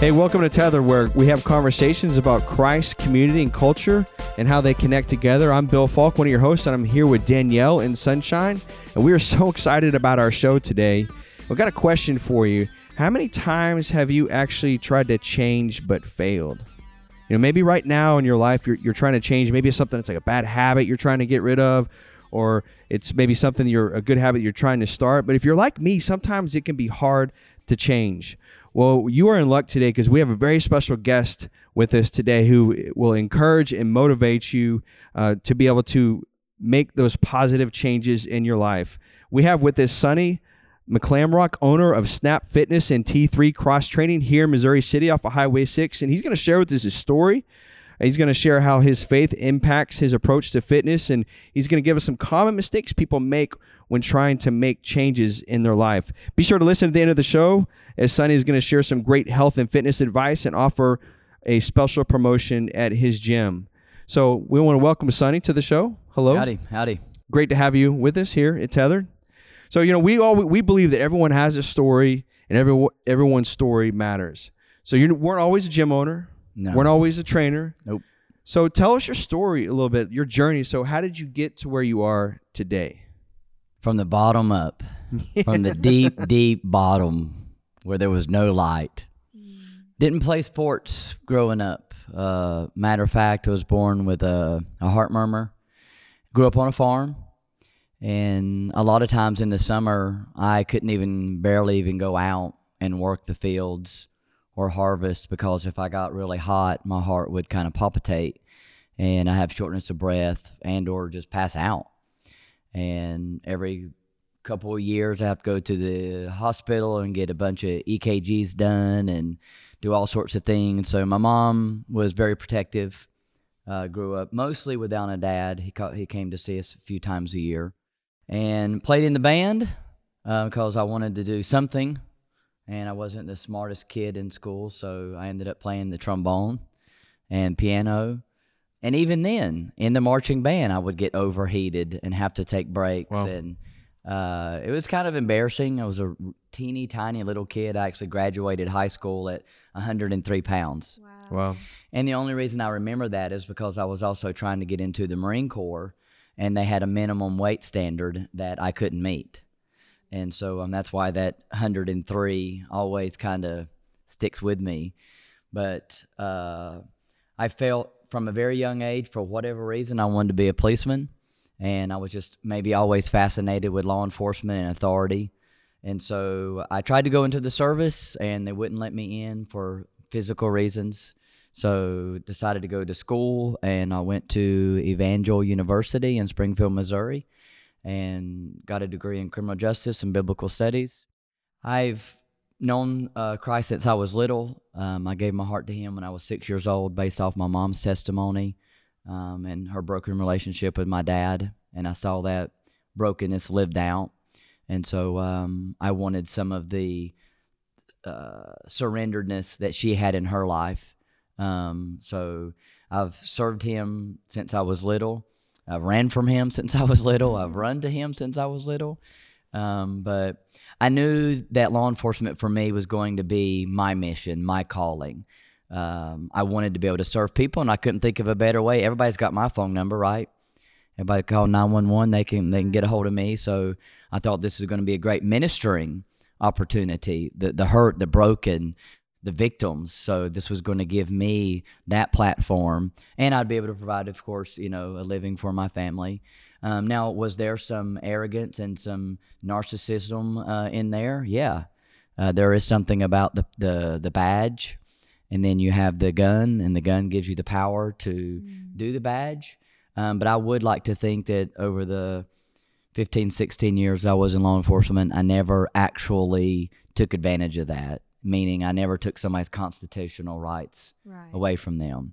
Hey, welcome to Tether, where we have conversations about Christ, community, and culture and how they connect together. I'm Bill Falk, one of your hosts, and I'm here with Danielle and Sunshine. And we are so excited about our show today. We've got a question for you. How many times have you actually tried to change but failed? You know, maybe right now in your life you're, you're trying to change. Maybe it's something that's like a bad habit you're trying to get rid of, or it's maybe something you're a good habit you're trying to start. But if you're like me, sometimes it can be hard to change. Well, you are in luck today because we have a very special guest with us today who will encourage and motivate you uh, to be able to make those positive changes in your life. We have with us Sonny McClamrock, owner of Snap Fitness and T3 Cross Training here in Missouri City off of Highway 6. And he's going to share with us his story. He's going to share how his faith impacts his approach to fitness. And he's going to give us some common mistakes people make when trying to make changes in their life. Be sure to listen to the end of the show as Sonny is going to share some great health and fitness advice and offer a special promotion at his gym. So we want to welcome Sonny to the show. Hello. Howdy, howdy. Great to have you with us here at Tethered. So you know we all we believe that everyone has a story and every everyone's story matters. So you weren't always a gym owner. No. Weren't always a trainer. Nope. So tell us your story a little bit, your journey. So how did you get to where you are today? From the bottom up, from the deep, deep bottom where there was no light. Didn't play sports growing up. Uh, matter of fact, I was born with a, a heart murmur. Grew up on a farm, and a lot of times in the summer, I couldn't even barely even go out and work the fields or harvest because if I got really hot, my heart would kind of palpitate, and I have shortness of breath and or just pass out and every couple of years I have to go to the hospital and get a bunch of EKGs done and do all sorts of things. So my mom was very protective. Uh, grew up mostly without a dad. He ca- he came to see us a few times a year, and played in the band uh, because I wanted to do something, and I wasn't the smartest kid in school, so I ended up playing the trombone and piano and even then, in the marching band, I would get overheated and have to take breaks. Wow. And uh, it was kind of embarrassing. I was a teeny tiny little kid. I actually graduated high school at 103 pounds. Wow. wow. And the only reason I remember that is because I was also trying to get into the Marine Corps, and they had a minimum weight standard that I couldn't meet. And so um, that's why that 103 always kind of sticks with me. But uh, I felt from a very young age, for whatever reason, I wanted to be a policeman. And I was just maybe always fascinated with law enforcement and authority. And so I tried to go into the service, and they wouldn't let me in for physical reasons. So decided to go to school, and I went to Evangel University in Springfield, Missouri, and got a degree in criminal justice and biblical studies. I've known uh, Christ since I was little. Um, I gave my heart to Him when I was six years old, based off my mom's testimony um, and her broken relationship with my dad. And I saw that brokenness lived out. And so um, I wanted some of the uh, surrenderedness that she had in her life. Um, so I've served Him since I was little. I've ran from Him since I was little. I've run to Him since I was little. Um, but I knew that law enforcement for me was going to be my mission, my calling. Um, I wanted to be able to serve people, and I couldn't think of a better way. Everybody's got my phone number, right? Everybody call nine one one. They can they can get a hold of me. So I thought this is going to be a great ministering opportunity. The the hurt, the broken, the victims. So this was going to give me that platform, and I'd be able to provide, of course, you know, a living for my family. Um, now, was there some arrogance and some narcissism uh, in there? Yeah, uh, there is something about the, the the badge, and then you have the gun, and the gun gives you the power to mm. do the badge. Um, but I would like to think that over the 15, 16 years I was in law enforcement, I never actually took advantage of that. Meaning, I never took somebody's constitutional rights right. away from them.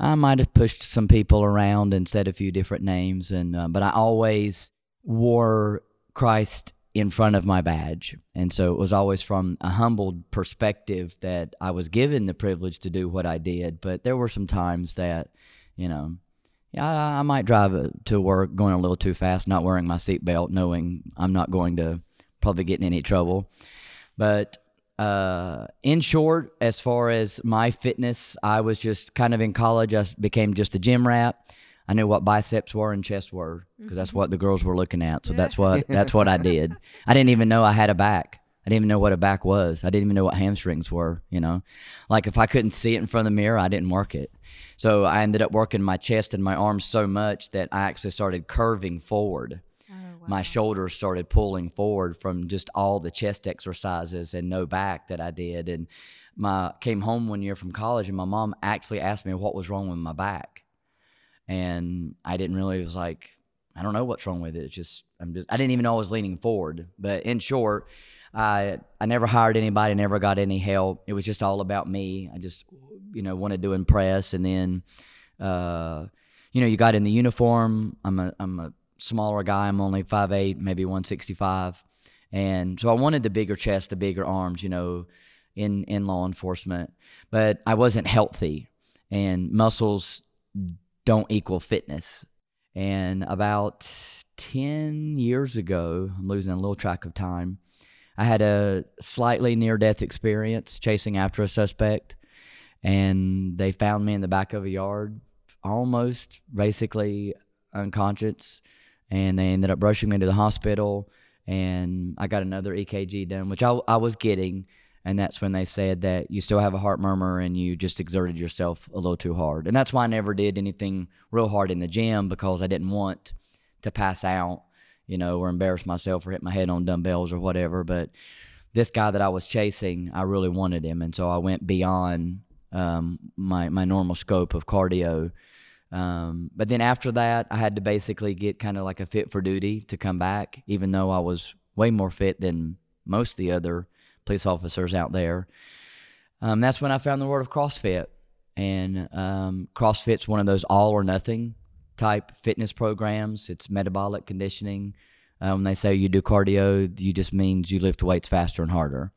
I might have pushed some people around and said a few different names, and uh, but I always wore Christ in front of my badge, and so it was always from a humbled perspective that I was given the privilege to do what I did. But there were some times that, you know, yeah, I, I might drive to work going a little too fast, not wearing my seatbelt, knowing I'm not going to probably get in any trouble. But uh, in short, as far as my fitness, I was just kind of in college. I became just a gym rat. I knew what biceps were and chest were because that's what the girls were looking at. So that's what that's what I did. I didn't even know I had a back. I didn't even know what a back was. I didn't even know what hamstrings were. You know, like if I couldn't see it in front of the mirror, I didn't work it. So I ended up working my chest and my arms so much that I actually started curving forward. My shoulders started pulling forward from just all the chest exercises and no back that I did. And my came home one year from college, and my mom actually asked me what was wrong with my back, and I didn't really was like I don't know what's wrong with it. It's just I'm just I didn't even know I was leaning forward. But in short, I I never hired anybody, never got any help. It was just all about me. I just you know wanted to impress, and then uh, you know you got in the uniform. I'm a I'm a smaller guy. I'm only 5'8", maybe 165, and so I wanted the bigger chest, the bigger arms. You know, in in law enforcement, but I wasn't healthy, and muscles don't equal fitness. And about 10 years ago, I'm losing a little track of time, I had a slightly near death experience chasing after a suspect. And they found me in the back of a yard, almost basically unconscious. And they ended up rushing me to the hospital. And I got another EKG done, which I, I was getting and that's when they said that you still have a heart murmur and you just exerted yourself a little too hard. And that's why I never did anything real hard in the gym because I didn't want to pass out, you know, or embarrass myself or hit my head on dumbbells or whatever. But this guy that I was chasing, I really wanted him, and so I went beyond um, my my normal scope of cardio. Um, but then after that, I had to basically get kind of like a fit for duty to come back, even though I was way more fit than most of the other police officers out there. Um, that's when I found the world of CrossFit. And um, CrossFit's one of those all or nothing type fitness programs. It's metabolic conditioning. Um, when they say you do cardio, you just means you lift weights faster and harder.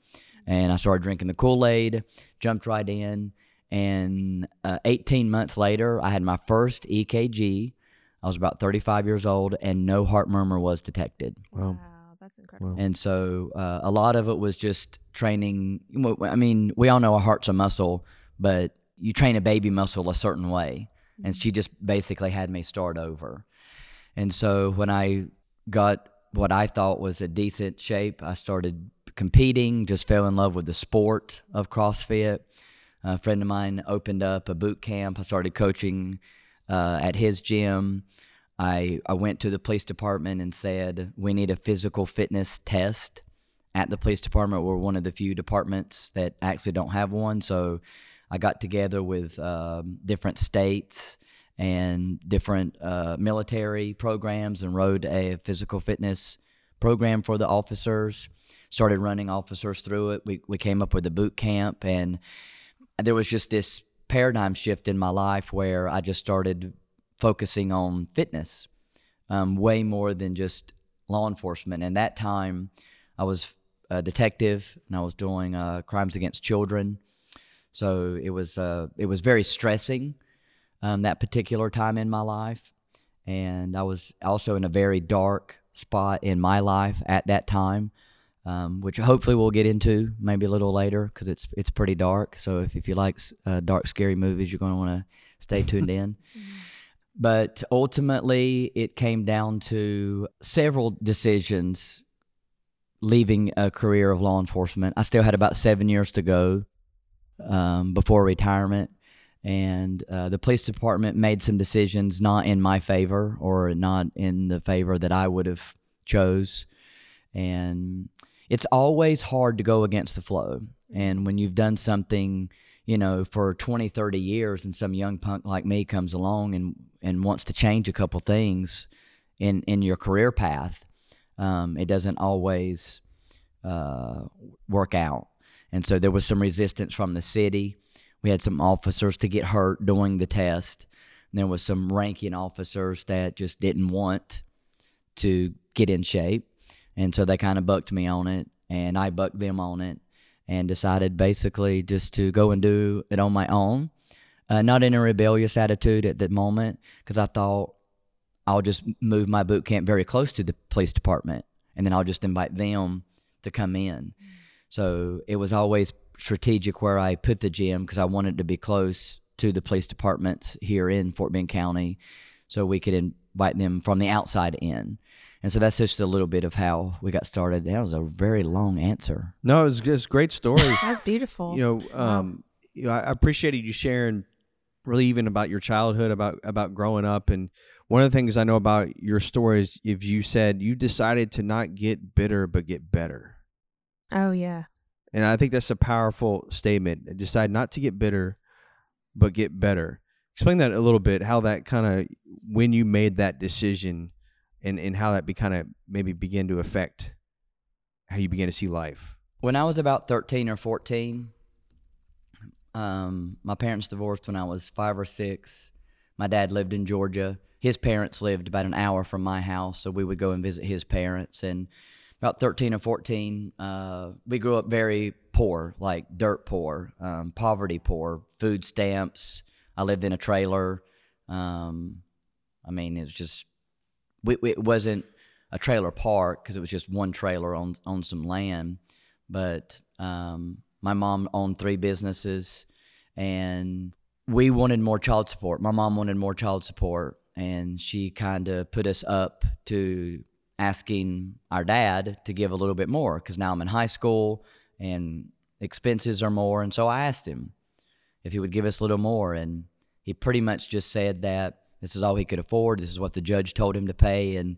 And I started drinking the Kool Aid, jumped right in. And uh, 18 months later, I had my first EKG. I was about 35 years old, and no heart murmur was detected. Wow. That's incredible. And so uh, a lot of it was just training. I mean, we all know a heart's a muscle, but you train a baby muscle a certain way. And she just basically had me start over. And so when I got what I thought was a decent shape, I started competing, just fell in love with the sport of CrossFit. A friend of mine opened up a boot camp. I started coaching uh, at his gym. I, I went to the police department and said, We need a physical fitness test at the police department. We're one of the few departments that actually don't have one. So I got together with um, different states and different uh, military programs and wrote a physical fitness program for the officers. Started running officers through it. We, we came up with a boot camp, and there was just this paradigm shift in my life where I just started focusing on fitness um, way more than just law enforcement. And that time, I was a detective and I was doing uh, crimes against children. So it was uh, it was very stressing um, that particular time in my life, and I was also in a very dark spot in my life at that time, um, which hopefully we'll get into maybe a little later because it's it's pretty dark. So if, if you like uh, dark, scary movies, you're going to want to stay tuned in. But ultimately, it came down to several decisions leaving a career of law enforcement. I still had about seven years to go um, before retirement. And uh, the police department made some decisions not in my favor or not in the favor that I would have chose. And it's always hard to go against the flow. And when you've done something, you know, for 20, 30 years and some young punk like me comes along and and wants to change a couple things in in your career path, um, it doesn't always uh, work out. And so there was some resistance from the city. We had some officers to get hurt doing the test. And there was some ranking officers that just didn't want to get in shape, and so they kind of bucked me on it, and I bucked them on it, and decided basically just to go and do it on my own uh, not in a rebellious attitude at that moment, because I thought I'll just move my boot camp very close to the police department, and then I'll just invite them to come in. So it was always strategic where I put the gym because I wanted to be close to the police departments here in Fort Bend County so we could invite them from the outside in. And so that's just a little bit of how we got started. That was a very long answer. No, it's just great story. That's beautiful. you know, um, you know, I I appreciated you sharing really even about your childhood, about about growing up, and one of the things I know about your story is if you said you decided to not get bitter but get better, oh yeah. and I think that's a powerful statement. Decide not to get bitter, but get better. Explain that a little bit. How that kind of when you made that decision, and and how that be kind of maybe began to affect how you began to see life. When I was about 13 or 14, um, my parents divorced when I was five or six. My dad lived in Georgia. His parents lived about an hour from my house, so we would go and visit his parents. And about 13 or 14, uh, we grew up very poor, like dirt poor, um, poverty poor, food stamps. I lived in a trailer. Um, I mean, it was just, it wasn't a trailer park because it was just one trailer on, on some land. But um, my mom owned three businesses and we wanted more child support. My mom wanted more child support, and she kind of put us up to asking our dad to give a little bit more because now I'm in high school and expenses are more. And so I asked him if he would give us a little more, and he pretty much just said that this is all he could afford. This is what the judge told him to pay, and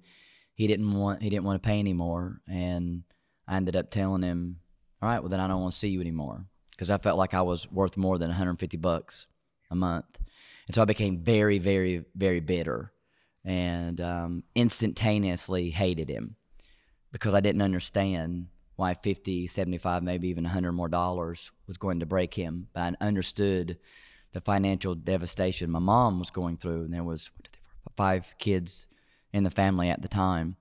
he didn't want he didn't want to pay anymore. And I ended up telling him, "All right, well then I don't want to see you anymore." Because I felt like I was worth more than 150 bucks a month. And so I became very, very, very bitter and um, instantaneously hated him because I didn't understand why 50, 75, maybe even 100 more dollars was going to break him. But I understood the financial devastation my mom was going through. And there was five kids in the family at the time.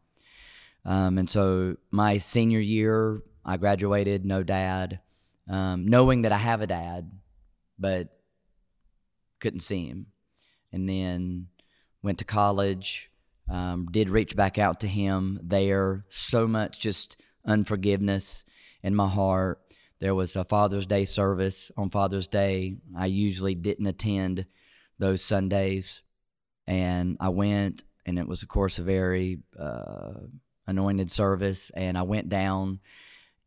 Um, and so my senior year, I graduated, no dad, um, knowing that I have a dad, but couldn't see him. And then went to college, um, did reach back out to him there. So much just unforgiveness in my heart. There was a Father's Day service on Father's Day. I usually didn't attend those Sundays. And I went, and it was, of course, a very uh, anointed service. And I went down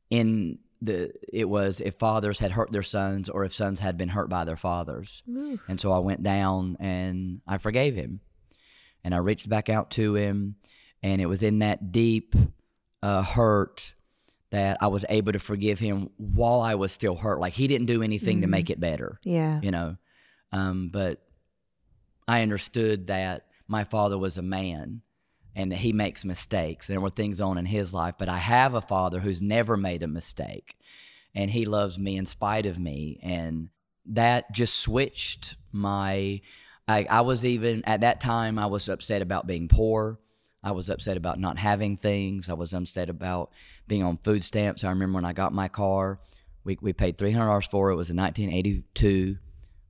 in the it was if fathers had hurt their sons or if sons had been hurt by their fathers. Oof. And so I went down and I forgave him. And I reached back out to him and it was in that deep uh, hurt that I was able to forgive him while I was still hurt. Like he didn't do anything to Mhm. make it better, Yeah. you know. Um, but I understood that my father was a man and that he makes mistakes. There were things on in his life, but I have a father who's never made a mistake and he loves me in spite of me. And that just switched my. I, I was even at that time, I was upset about being poor. I was upset about not having things. I was upset about being on food stamps. I remember when I got my car, we, we paid $300 for it. It was a 1982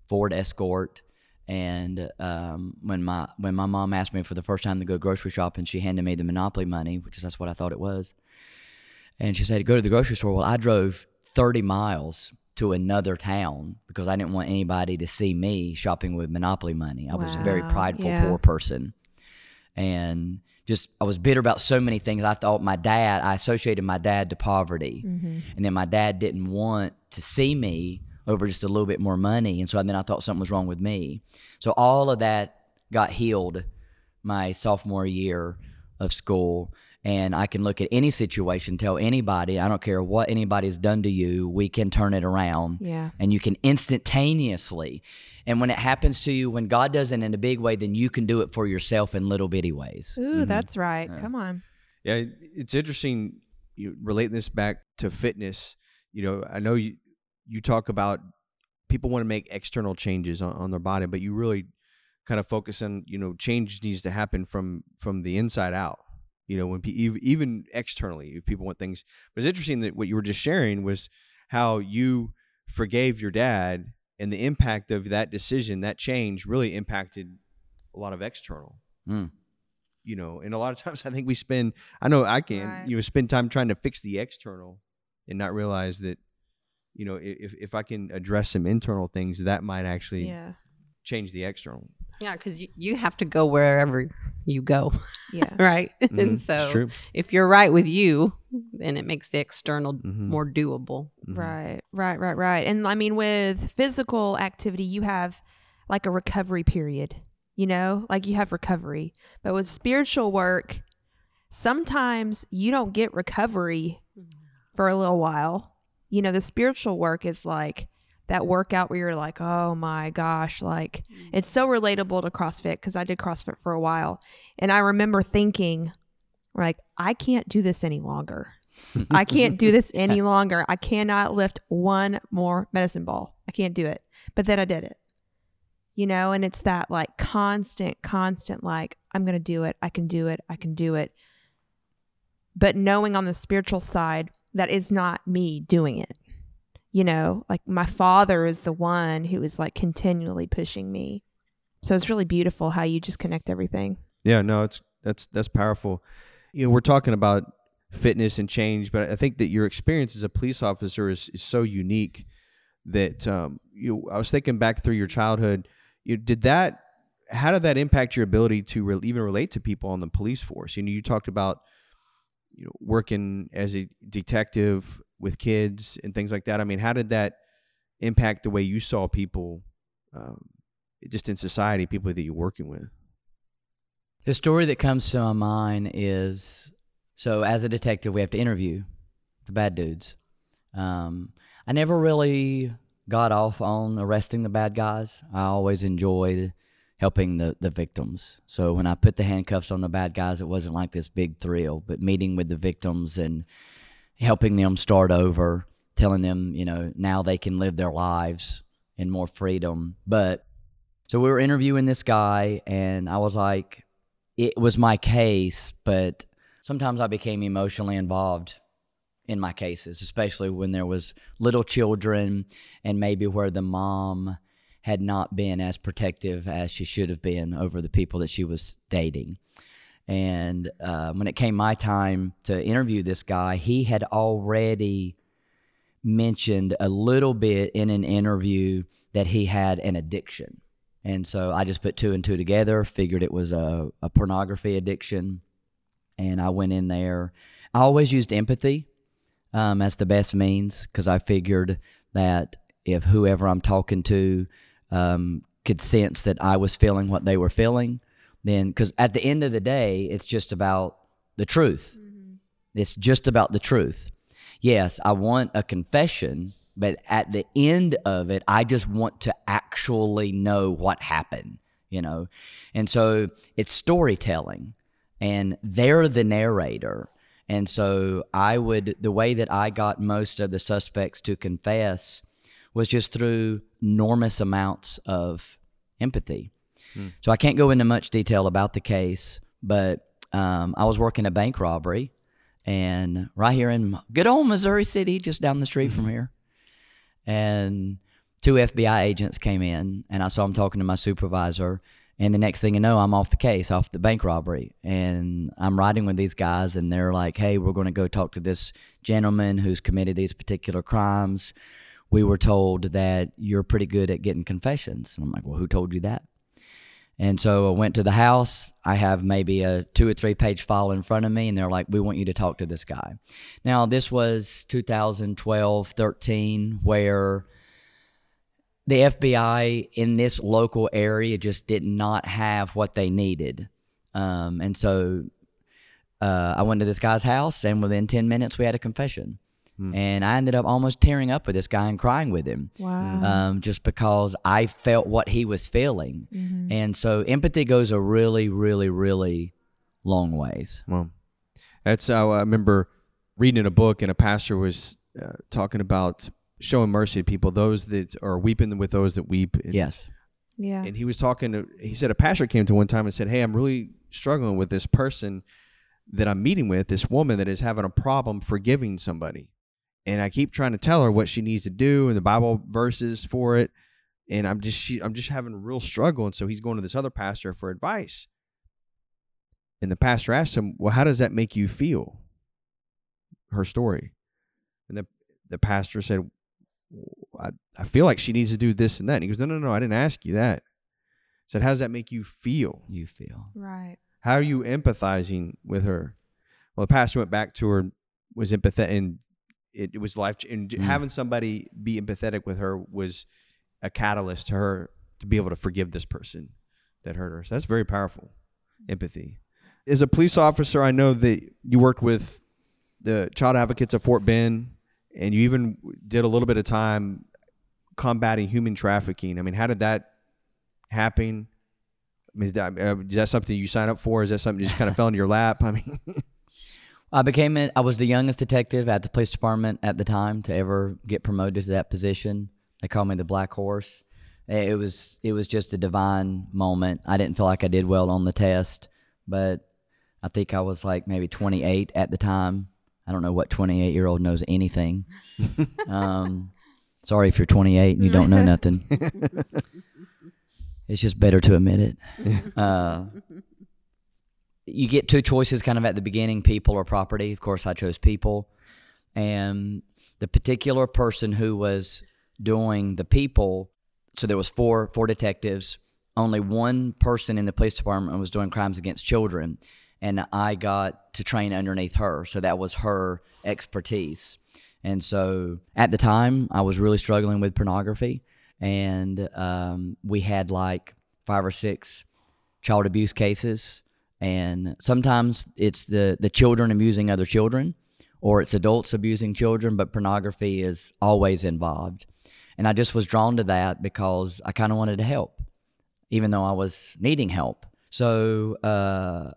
Ford Escort. And um, when my when my mom asked me for the first time to go grocery shopping, she handed me the Monopoly money, which is that's what I thought it was. And she said, "Go to the grocery store." Well, I drove 30 miles to another town because I didn't want anybody to see me shopping with Monopoly money. I was a very prideful, yeah. poor person, and just I was bitter about so many things. I thought my dad, I associated my dad to poverty, Mm-hmm. and then my dad didn't want to see me over just a little bit more money, and so then I thought something was wrong with me. So all of that got healed my sophomore year of school. And I can look at any situation, tell anybody, I don't care what anybody's done to you, we can turn it around Yeah. and you can instantaneously. And when it happens to you, when God does it in a big way, then you can do it for yourself in little bitty ways. Ooh, mm-hmm. that's right. Yeah. Come on. Yeah, it's interesting. You relating this back to fitness. You know, I know you you talk about people want to make external changes on, on their body, but you really kind of focus on you know change needs to happen from from the inside out. You know, when pe- even externally, if people want things. But it's interesting that what you were just sharing was how you forgave your dad, and the impact of that decision, that change, really impacted a lot of external Mm. you know and a lot of times i think we spend i know i can Right. you know spend time trying to fix the external and not realize that you know if if I can address some internal things that might actually Yeah. change the external. Yeah, because you, you have to go wherever you go, Yeah. right? Mhm. And It's so true. if you're right with you, then it makes the external Mhm. more doable. Mhm. Right, right, right, right. And I mean, with physical activity, you have like a recovery period, you know, like you have recovery. But with spiritual work, sometimes you don't get recovery for a little while. You know, the spiritual work is like that workout where you're like, oh my gosh, like mm-hmm. it's so relatable to CrossFit because I did CrossFit for a while. And I remember thinking, like, I can't do this any longer. I can't do this any longer. I cannot lift one more medicine ball. I can't do it. But then I did it. You know, and it's that like constant, constant, like, I'm going to do it. I can do it. I can do it. But knowing on the spiritual side that is not me doing it. You know, like my father is the one who is like continually pushing me. So it's really beautiful how you just connect everything. Yeah, no, it's that's that's powerful. You know, we're talking about fitness and change, but I think that your experience as a police officer is, is so unique that um, you. I was thinking back through your childhood. You did that. How did that impact your ability to re- even relate to people on the police force? You know, you talked about you know working as a detective with kids and things like that. I mean, how did that impact the way you saw people, um, just in society, people that you're working with? The story that comes to my mind is so as a detective, we have to interview the bad dudes. Um, I never really got off on arresting the bad guys. I always enjoyed helping the, the victims. So when I put the handcuffs on the bad guys, it wasn't like this big thrill, but meeting with the victims and helping them start over, telling them, you know, now they can live their lives in more freedom. But so we were interviewing this guy, and I was like, it was my case, but sometimes I became emotionally involved in my cases, especially when there was little children and maybe where the mom had not been as protective as she should have been over the people that she was dating. And uh, when it came my time to interview this guy, he had already mentioned a little bit in an interview that he had an addiction. And so I just put two and two together, figured it was a, a pornography addiction. And I went in there. I always used empathy um, as the best means because I figured that if whoever I'm talking to um, could sense that I was feeling what they were feeling, then because at the end of the day, it's just about the truth. Mm-hmm. It's just about the truth. Yes, I want a confession, but at the end of it, I just want to actually know what happened, you know? And so it's storytelling, and they're the narrator. And so I would, the way that I got most of the suspects to confess was just through enormous amounts of empathy. So I can't go into much detail about the case, but um, I was working a bank robbery, and right here in good old Missouri City, just down the street from here, and two FBI agents came in, and I saw them talking to my supervisor. And the next thing you know, I'm off the case, off the bank robbery. And I'm riding with these guys, and they're like, hey, we're going to go talk to this gentleman who's committed these particular crimes. We were told that you're pretty good at getting confessions. And I'm like, well, who told you that? And so I went to the house. I have maybe a two or three page file in front of me, and they're like, we want you to talk to this guy. Now, this was 2012, 13, where the FBI in this local area just did not have what they needed. Um, and so uh, I went to this guy's house, and within 10 minutes, we had a confession. And I ended up almost tearing up with this guy and crying with him Wow. um, just because I felt what he was feeling. Mhm. And so empathy goes a really, really, really long ways. Well, that's how I remember reading a book, and a pastor was uh, talking about showing mercy to people, those that are weeping with those that weep. And, Yes. Yeah. And he was talking to, he said, a pastor came to one time and said, Hey, I'm really struggling with this person that I'm meeting with, this woman that is having a problem forgiving somebody. And I keep trying to tell her what she needs to do and the Bible verses for it. And I'm just, she, I'm just having a real struggle. And so he's going to this other pastor for advice. And the pastor asked him, Well, how does that make you feel? Her story. And the the pastor said, I, I feel like she needs to do this and that. And he goes, No, no, no, I didn't ask you that. I said, How does that make you feel? You feel. Right. How are you empathizing with her? Well, the pastor went back to her, was empathetic, and it, it was life. And Mm. having somebody be empathetic with her was a catalyst to her to be able to forgive this person that hurt her. So that's very powerful, empathy. As a police officer, I know that you worked with the child advocates of Fort Bend, and you even did a little bit of time combating human trafficking. I mean, how did that happen? I mean, is that, uh, that something you signed up for? Is that something that just kind of fell into your lap? I mean, I became a, I was the youngest detective at the police department at the time to ever get promoted to that position. They called me the Black Horse. It was it was just a divine moment. I didn't feel like I did well on the test, but I think I was like maybe 28 at the time. I don't know what 28 year old knows anything. um, sorry if you're 28 and you don't know nothing. it's just better to admit it. Uh, you get two choices kind of at the beginning people or property. Of course, I chose people. And the particular person who was doing the people, so there was four four detectives. Only one person in the police department was doing crimes against children, and I got to train underneath her. So that was her expertise. And so at the time, I was really struggling with pornography, and um, we had like five or six child abuse cases and sometimes it's the the children abusing other children or it's adults abusing children but pornography is always involved. And i just was drawn to that because i kind of wanted to help even though i was needing help. So uh,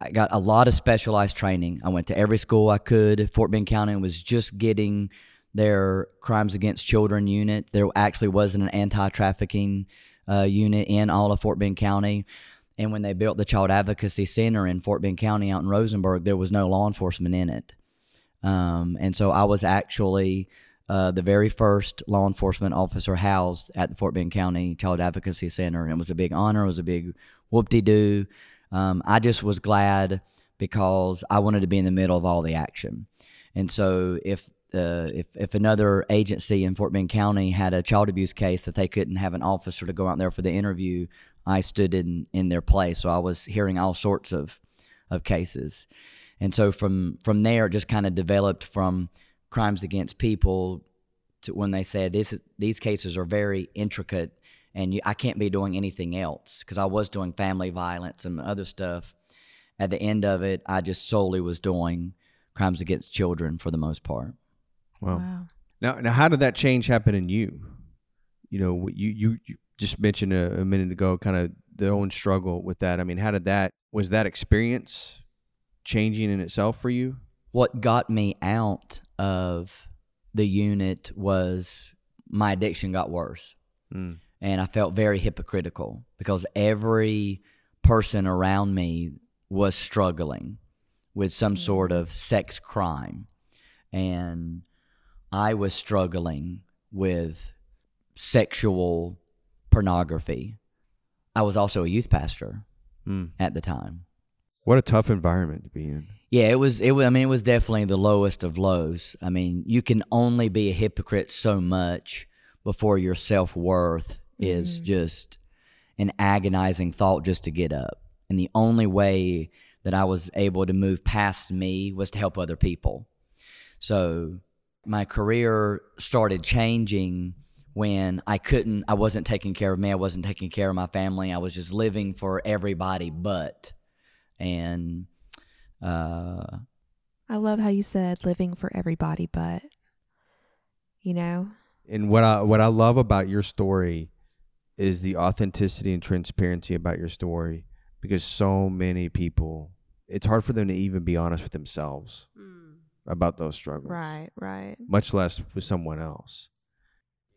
i got a lot of specialized training. I went to every school i could. Fort bend county was just getting their crimes against children unit. There actually wasn't an anti-trafficking uh, unit in all of fort bend county and when they built the Child Advocacy Center in Fort Bend County out in Rosenberg, there was no law enforcement in it. Um, and so I was actually uh, the very first law enforcement officer housed at the Fort Bend County Child Advocacy Center. And it was a big honor, it was a big whoop de doo. Um, I just was glad because I wanted to be in the middle of all the action. And so if uh, if if another agency in Fort Bend County had a child abuse case that they couldn't have an officer to go out there for the interview, I stood in in their place. So I was hearing all sorts of of cases, and so from from there, it just kind of developed from crimes against people to when they said this is, these cases are very intricate, and you, I can't be doing anything else because I was doing family violence and other stuff. At the end of it, I just solely was doing crimes against children for the most part. wow. Wow. Now, now, how did that change happen in you? You know, you you, you just mentioned a, a minute ago, kind of the own struggle with that. I mean, how did that was that experience changing in itself for you? what got me out of the unit was my addiction got worse. Mm. And I felt very hypocritical because every person around me was struggling with some sort of sex crime. And I was struggling with sexual pornography. I was also a youth pastor Mm. at the time. What a tough environment to be in. Yeah, it was. It was. I mean, it was definitely the lowest of lows. I mean, you can only be a hypocrite so much before your self worth is just an agonizing thought just to get up. And the only way that I was able to move past me was to help other people. So my career started changing when I couldn't. I wasn't taking care of me. I wasn't taking care of my family. I was just living for everybody but. And uh, I love how you said living for everybody, but you know, And what I what I love about your story is the authenticity and transparency about your story because so many people it's hard for them to even be honest with themselves about those struggles. right, right. Much less with someone else.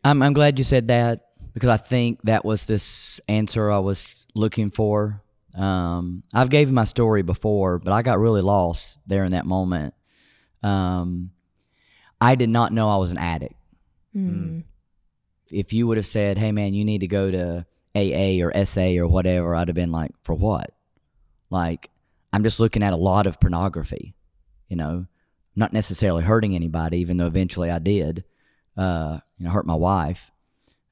I'm I'm glad you said that because I think that was this answer I was looking for. Um, I've gave my story before, but I got really lost there in that moment. Um, I did not know I was an addict. Mm. If you would have said, "Hey, man, you need to go to AA or SA or whatever," I'd have been like, "For what?" Like, I'm just looking at a lot of pornography, you know, not necessarily hurting anybody, even though eventually I did. Uh, you know, hurt my wife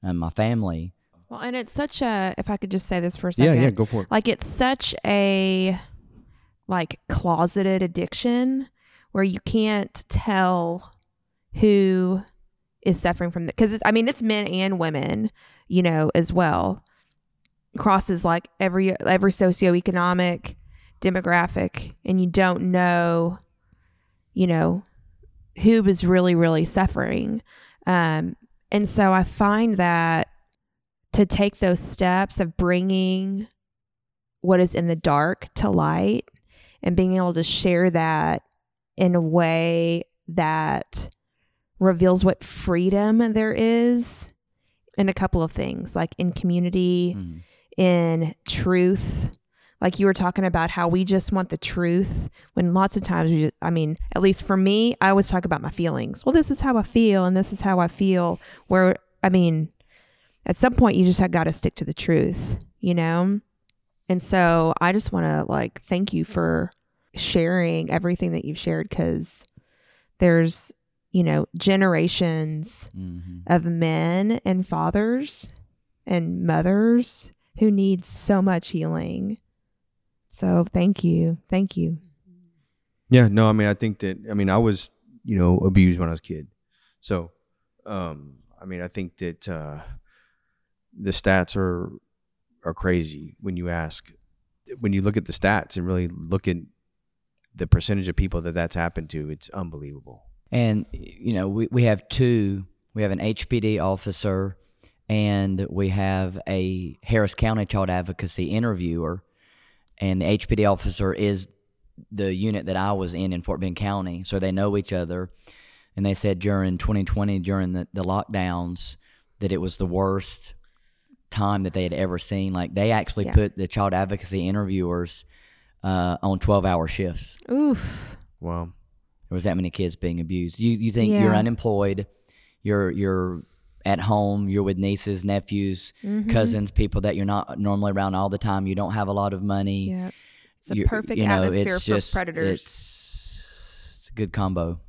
and my family. Well, and it's such a if I could just say this for a Yeah, second. yeah, go for it. Like it's such a like closeted addiction where you can't tell who is suffering from it because I mean it's men and women, you know, as well. Crosses like every every socioeconomic demographic, and you don't know, you know, who is really really suffering. Um, and so I find that to take those steps of bringing what is in the dark to light and being able to share that in a way that reveals what freedom there is in a couple of things like in community Mhm. in truth like you were talking about how we just want the truth when lots of times we just, i mean at least for me i always talk about my feelings well this is how i feel and this is how i feel where i mean at some point you just have got to stick to the truth you know and so i just want to like thank you for sharing everything that you've shared because there's you know generations Mhm. of men and fathers and mothers who need so much healing. So thank you. Thank you. Yeah, no, I mean, I think that, I mean, I was, you know, abused when I was a kid. So, um, I mean, I think that uh, the stats are are crazy when you ask, when you look at the stats and really look at the percentage of people that that's happened to. It's unbelievable. And you know, we, we have two. We have an HPD officer, and we have a Harris County Child Advocacy interviewer. And the HPD officer is the unit that I was in in Fort Bend County, so they know each other. And they said during 2020, during the, the lockdowns, that it was the worst time that they had ever seen. Like they actually Yeah. put the child advocacy interviewers uh, on 12 hour shifts. Oof. Wow. There was that many kids being abused. You you think you're unemployed, you're you're at home, you're with nieces, nephews, Mhm. cousins, people that you're not normally around all the time. You don't have a lot of money. Yeah. It's a You- perfect you know, atmosphere it's for just- predators. It's, it's a good combo.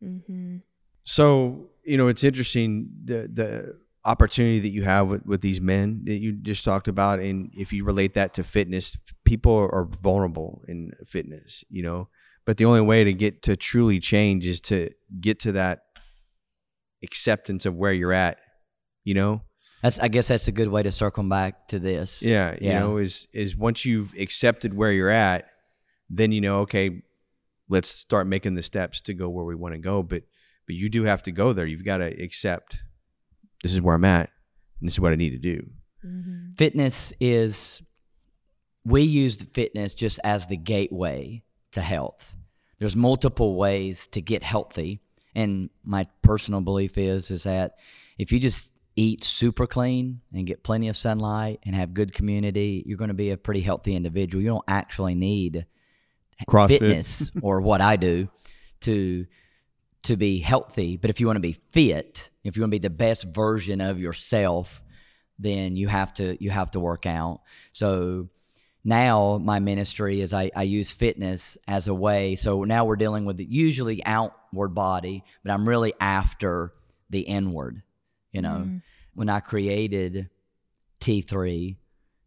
hmm So you know, it's interesting the the opportunity that you have with, with these men that you just talked about, and if you relate that to fitness, people are vulnerable in fitness. You know, but the only way to get to truly change is to get to that acceptance of where you're at. You know, That's I guess that's a good way to circle back to this. yeah, you Yeah. know, is is once you've accepted where you're at, then you know, okay, let's start making the steps to go where we want to go. But but you do have to go there. You've got to accept this is where I'm at, and this is what I need to do. hmm Fitness is we use fitness just as the gateway to health. There's multiple ways to get healthy, and my personal belief is is that if you just eat super clean and get plenty of sunlight and have good community, you're going to be a pretty healthy individual. You don't actually need CrossFit. fitness or what I do to to be healthy. But if you want to be fit, if you want to be the best version of yourself, then you have to you have to work out. So now my ministry is I, I use fitness as a way. So now we're dealing with the usually outward body, but I'm really after the inward. You know, mm-hmm. when I created T3,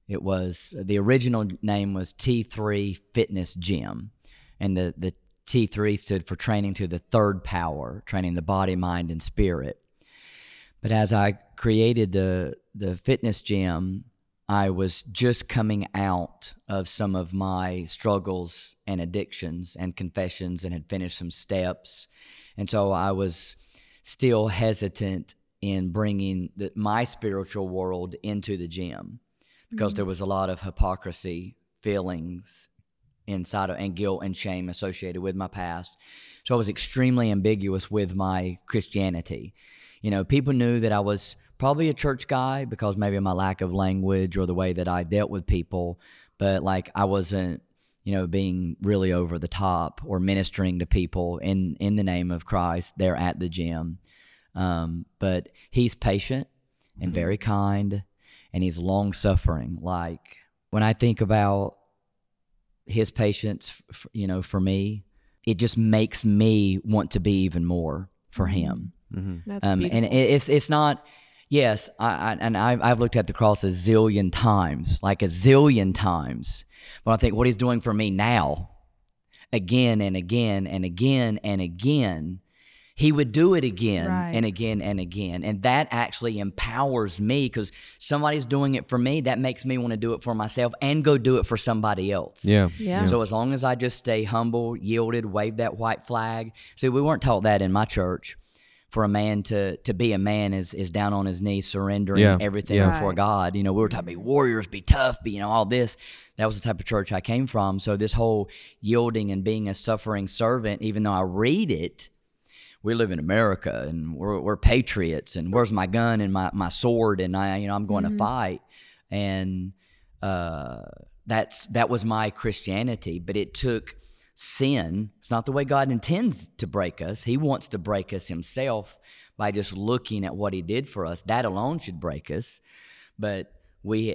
it was the original name was T3 Fitness Gym, and the the T3 stood for training to the third power, training the body, mind, and spirit. But as I created the the fitness gym, I was just coming out of some of my struggles and addictions and confessions and had finished some steps. And so I was still hesitant in bringing the, my spiritual world into the gym because mm-hmm. there was a lot of hypocrisy feelings inside of and guilt and shame associated with my past. So I was extremely ambiguous with my Christianity. You know, people knew that I was probably a church guy because maybe my lack of language or the way that I dealt with people, but like I wasn't, you know, being really over the top or ministering to people in in the name of Christ there at the gym. Um, but he's patient and very kind and he's long suffering. Like when I think about his patience, f- you know, for me, it just makes me want to be even more for him. Mm-hmm. That's Um, and it, it's it's not. Yes, I, I and I've, I've looked at the cross a zillion times, like a zillion times. But I think what he's doing for me now, again and again and again and again, he would do it again Right. and again and again, and that actually empowers me because somebody's doing it for me. That makes me want to do it for myself and go do it for somebody else. Yeah. Yeah. So as long as I just stay humble, yielded, wave that white flag. See, we weren't taught that in my church. For a man to to be a man is is down on his knees, surrendering Yeah, everything yeah. before Right. God. You know, we were taught to be warriors, be tough, be you know all this. That was the type of church I came from. So this whole yielding and being a suffering servant, even though I read it, we live in America and we're, we're patriots and where's my gun and my, my sword and I you know I'm going to fight and uh, that's that was my Christianity but it took sin it's not the way God intends to break us he wants to break us himself by just looking at what he did for us that alone should break us but we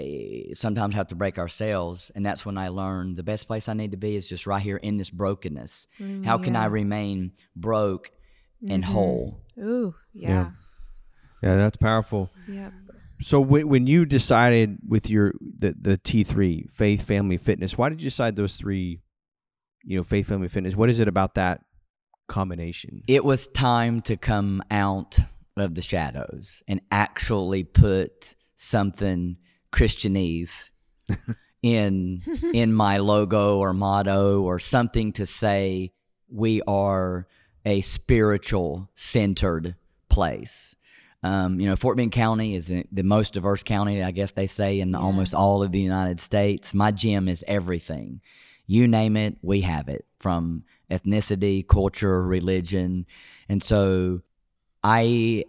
eh, sometimes have to break ourselves and that's when i learned the best place i need to be is just right here in this brokenness how can i remain broke and whole Ooh, yeah. Yeah, that's powerful. Yeah. So when, when you decided with your the the T three faith, family, fitness, why did you decide those three? You know, faith, family, fitness. What is it about that combination? it was time to come out of the shadows and actually put something christianese in in my logo or motto or something to say we are a spiritual centered place um, you know fort bend county is the the most diverse county i guess they say in almost all of the united states my gym is everything you name it we have it from ethnicity culture religion. And so i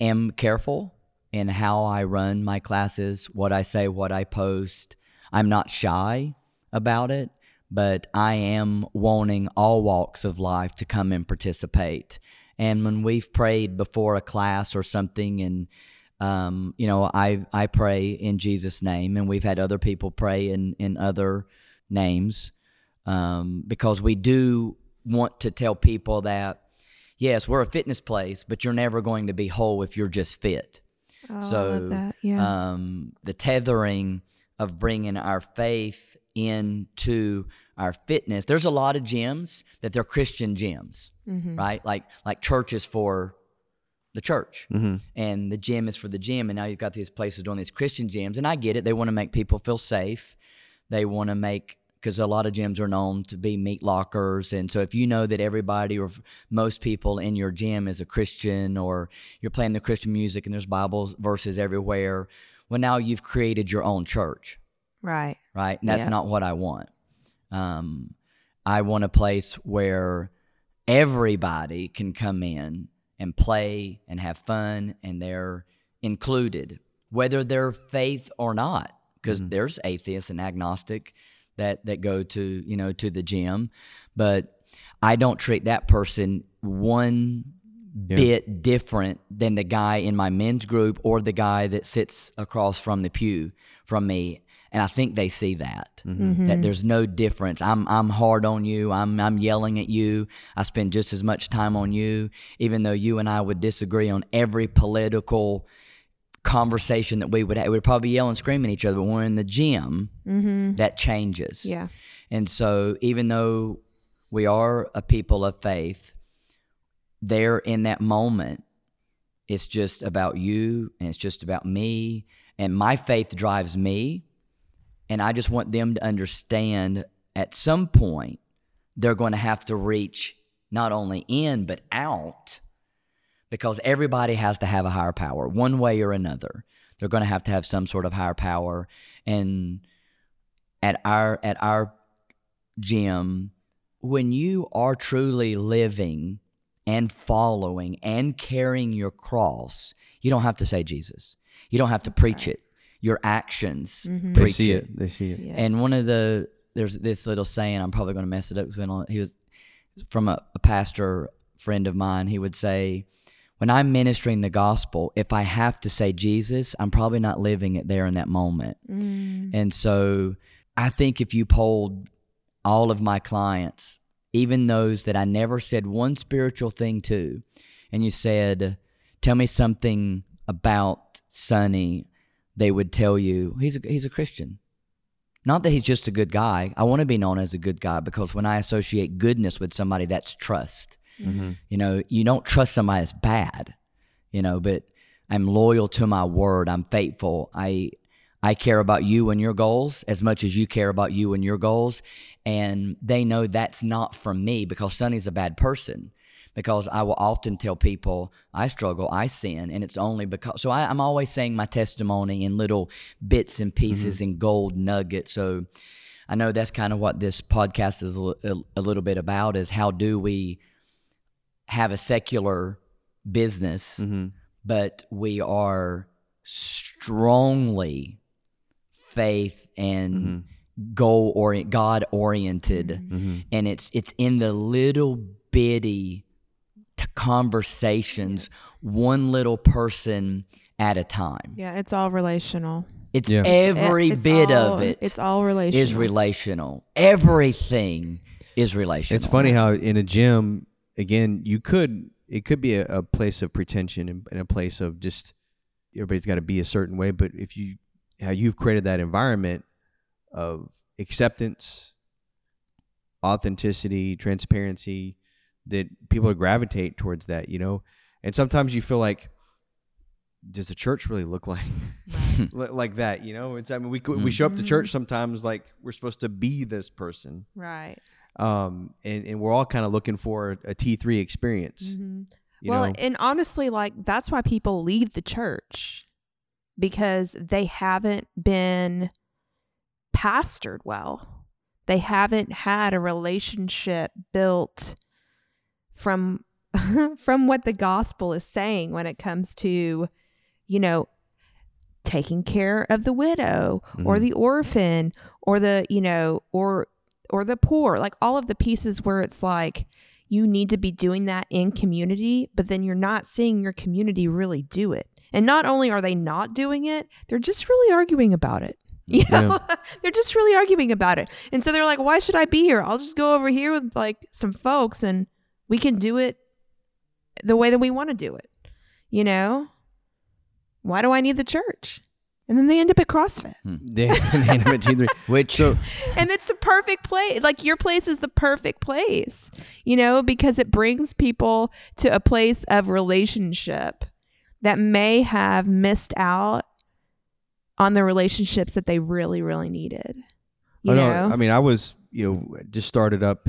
am careful in how i run my classes what i say what i post. I'm not shy about it but i am wanting all walks of life to come and participate. And when we've prayed before a class or something and um, you know I, I pray in jesus name and we've had other people pray in, in other names um, because we do want to tell people that yes we're a fitness place but you're never going to be whole if you're just fit Oh, I so love that. Yeah. um, the tethering of bringing our faith into our fitness there's a lot of gyms that they're christian gyms Mhm. right like like churches for the church Mm-hmm. and the gym is for the gym and now you've got these places doing these christian gyms and i get it they want to make people feel safe they want to make because a lot of gyms are known to be meat lockers and so if you know that everybody or most people in your gym is a christian or you're playing the christian music and there's bibles verses everywhere well now you've created your own church Right. right? And that's Yeah. not what I want. Um, I want a place where everybody can come in and play and have fun, and they're included, whether they're faith or not. Because there's atheists and agnostic that that go to you know to the gym, but I don't treat that person one Yeah. bit different than the guy in my men's group or the guy that sits across from the pew from me and I think they see that Mm-hmm. that there's no difference. I'm I'm hard on you. I'm I'm yelling at you. I spend just as much time on you, even though you and I would disagree on every political conversation that we would have. We'd probably yell and scream at each other. But when we're in the gym, Mm-hmm. that changes. Yeah. And so, even though we are a people of faith, there in that moment, it's just about you and it's just about me. And my faith drives me. And I just want them to understand at some point, they're going to have to reach not only in, but out because everybody has to have a higher power one way or another. They're going to have to have some sort of higher power. And at our at our gym when you are truly living and following and carrying your cross you don't have to say jesus you don't have to preach it your actions Mhm. They see it. They see it. Yeah. and one of the there's this little saying i'm probably going to mess it up 'cause I he was from a, a pastor friend of mine he would say when i'm ministering the gospel if i have to say jesus i'm probably not living it there in that moment Mm. and so I think if you polled all of my clients even those that I never said one spiritual thing to, and you said, "Tell me something about Sonny," they would tell you he's a, he's a Christian. Not that he's just a good guy. I want to be known as a good guy because when I associate goodness with somebody, that's trust. Mm-hmm. You know, you don't trust somebody that's bad, you know, but I'm loyal to my word. I'm faithful. I I care about you and your goals as much as you care about you and your goals. And they know that's not from me because Sonny's a bad person. Because I will often tell people I struggle, I sin, and it's only because. So I, I'm always saying my testimony in little bits and pieces mm-hmm. and gold nuggets. So I know that's kind of what this podcast is a, li- a little bit about: is how do we have a secular business, Mm-hmm. but we are strongly faith and goal orient, God oriented, Mm-hmm. and it's it's in the little bitty t- conversations, one little person at a time. Yeah, it's all relational. It's Yeah. every It's bit all- of it It's all relational. is relational. Everything is relational. It's funny how in a gym, again, you could it could be a, a place of pretension and, and a place of just everybody's got to be a certain way. But if you how you've created that environment of acceptance, authenticity, transparency, that people gravitate towards that, you know. And sometimes you feel like, does the church really look like like that? You know, it's I mean we we show up to mm-hmm. church sometimes like we're supposed to be this person Right. Um, and, and we're all kind of looking for a T three experience. Mm-hmm. well, know, and honestly, like that's why people leave the church because they haven't been pastored well. They haven't had a relationship built from from what the gospel is saying when it comes to, you know, taking care of the widow or the orphan or the, you know, or or the poor, like all of the pieces where it's like you need to be doing that in community, but then you're not seeing your community really do it. And not only are they not doing it, they're just really arguing about it. You know, they're just really arguing about it. And so they're like, why should I be here? I'll just go over here with like some folks and we can do it the way that we want to do it. You know? Why do I need the church? And then they end up at CrossFit. they, hmm. they end up at T three. Which So and it's the perfect place. Like your place is the perfect place, you know, because it brings people to a place of relationship that may have missed out on the relationships that they really, really needed. You I know, know. I mean, I was you know just started up.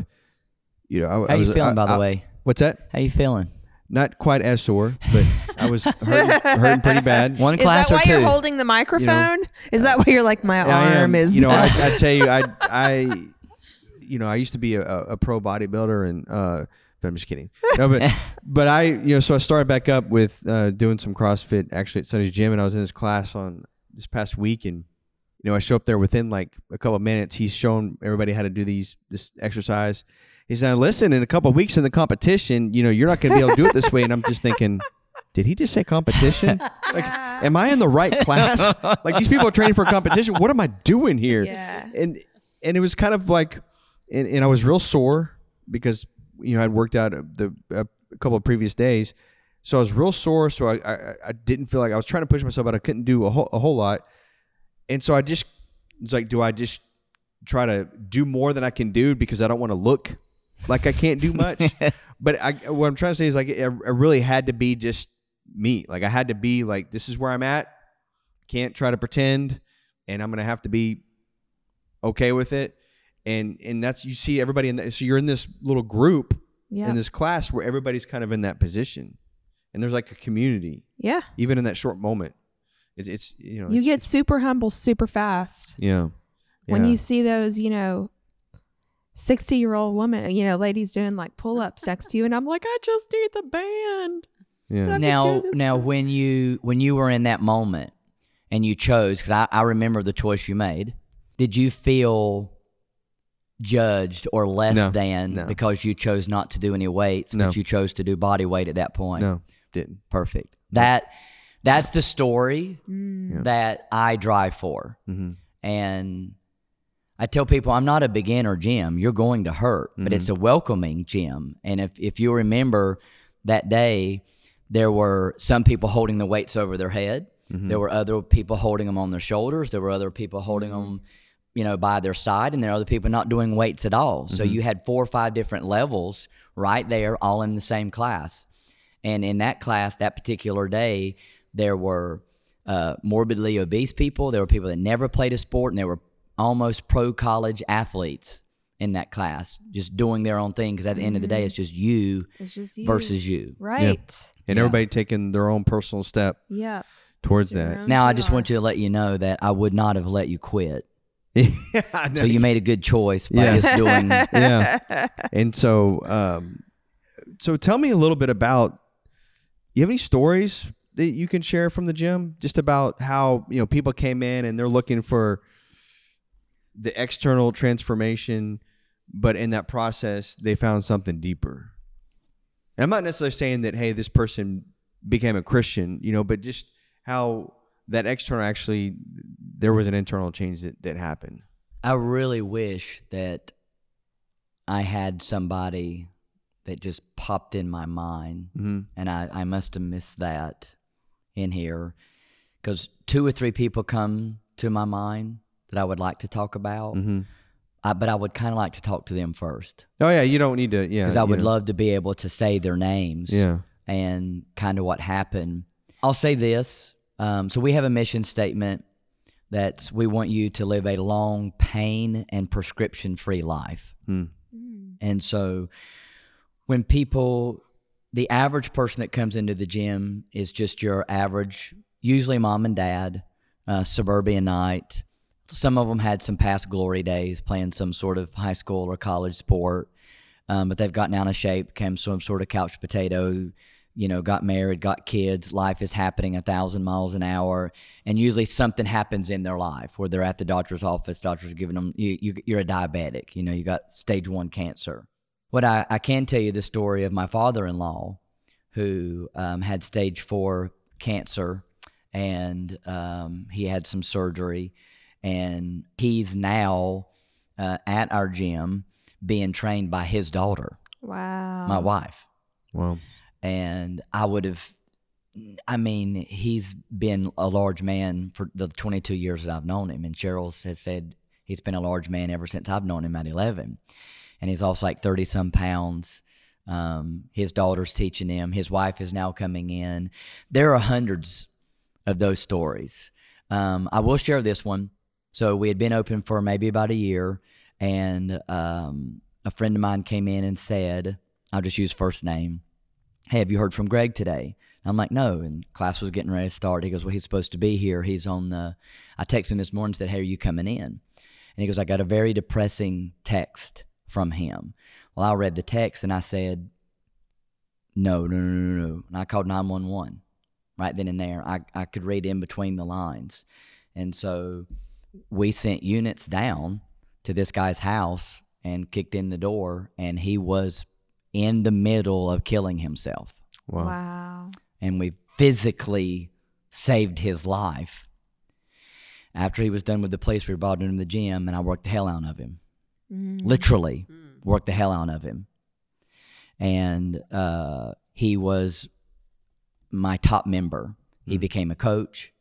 You know, I, I how you was, feeling, I- by the way? What's that? How you feeling? Not quite as sore, but I was hurting, hurting pretty bad. One class. or two. is that why or 2 you're holding the microphone? is that why you're like my I arm am. is? You know, I, I tell you, I, I, you know, I used to be a, a pro bodybuilder, and uh, but I'm just kidding. No, but but I, you know, so I started back up with uh, doing some CrossFit actually at Sonny's gym, and I was in this class on this past week, and you know, I show up there within like a couple of minutes. He's shown everybody how to do these this exercise. He said, "Listen, in a couple of weeks in the competition, you know, you're not going to be able to do it this way." And I'm just thinking. Did he just say competition? Like, am I in the right class? Like these people are training for a competition. What am I doing here? Yeah. And and it was kind of like, and, and I was real sore because you know I'd worked out the a couple of previous days, so I was real sore. So I I, I didn't feel like I was trying to push myself, but I couldn't do a whole a whole lot. And so I just it's like, do I just try to do more than I can do because I don't want to look like I can't do much? but I, what I'm trying to say is like I, I really had to be just me. Like I had to be like, this is where I'm at. Can't try to pretend, and I'm gonna have to be okay with it. And and that's you see everybody in that. So you're in this little group yeah. in this class where everybody's kind of in that position, and there's like a community yeah. even in that short moment. It's, it's you know You it's- get super humble super fast. yeah when you see those, you know, 60 year old woman, you know, ladies doing like pull ups next to you, and I'm like, I just need the band. yeah now now for- when you when you were in that moment and you chose because I, I remember the choice you made did you feel judged or less No, than no. because you chose not to do any weights No. but you chose to do body weight at that point no didn't perfect that that's the story Mm. That i drive for mm-hmm. and I tell people I'm not a beginner gym. You're going to hurt, but it's mm-hmm. a welcoming gym. And if if you remember that day, there were some people holding the weights over their head. Mm-hmm. There were other people holding them on their shoulders. There were other people holding mm-hmm. them, you know, by their side, and there are other people not doing weights at all. So you had four or five different levels right there, all in the same class. And in that class, that particular day, there were uh, morbidly obese people. There were people that never played a sport, and there were almost pro college athletes in that class, just doing their own thing. Because at the end of the day, it's just you It's just you. versus you. Right. and Yeah. everybody taking their own personal step Yeah. towards Your that. Now, I just want you to let you know that I would not have let you quit. yeah, So you made a good choice by Yeah. just doing. yeah. And so, um, so tell me a little bit about. You have any stories that you can share from the gym, just about how you know people came in and they're looking for the external transformation, but in that process they found something deeper. And I'm not necessarily saying that hey, this person became a Christian, you know, but just how that external actually there was an internal change that, that happened. I really wish that I had somebody that just popped in my mind, Mm-hmm. and I, I must have missed that in here because two or three people come to my mind that I would like to talk about, Mm-hmm. I, but I would kind of like to talk to them first Oh yeah, you don't need to. Yeah, because I would know. love to be able to say their names Yeah. and kind of what happened. I'll say this. Um, so we have a mission statement that's we want you to live a long, pain and prescription free life. Hmm. And so when people, the average person that comes into the gym is just your average, usually mom and dad, uh, suburbanite. Some of them had some past glory days playing some sort of high school or college sport, um, but they've gotten out of shape, became some sort of couch potato, you know, got married, got kids. Life is happening a thousand miles an hour, and usually something happens in their life where they're at the doctor's office. Doctor's giving them, you, you, you're a diabetic. You know, you got stage one cancer. What I, I can tell you the story of my father-in-law, who um, had stage four cancer, and um, he had some surgery, and he's now uh, at our gym being trained by his daughter, Wow. my wife Well, and I would have. I mean, he's been a large man for the 22 years that I've known him, and Cheryl has said he's been a large man ever since I've known him at 11, and he's also like 30 some pounds. Um, his daughter's teaching him. His wife is now coming in. There are hundreds of those stories. Um, I will share this one. So we had been open for maybe about a year, and um, a friend of mine came in and said, "I'll just use first name." hey, have you heard from Greg today? I'm like, no. And class was getting ready to start. He goes, well, he's supposed to be here. He's on the. I texted him this morning and said, hey, are you coming in? And he goes, I got a very depressing text from him. Well, I read the text and I said, no, no, no, no, no. And I called 911 right then and there. I, I could read in between the lines. And so we sent units down to this guy's house and kicked in the door, and he was in the middle of killing himself. wow. Wow. And we physically saved his life. After he was done with the police, we brought him to the gym, and I worked the hell out of him. Mm. Literally, mm. worked the hell out of him. And uh, he was my top member. He mm. became a coach,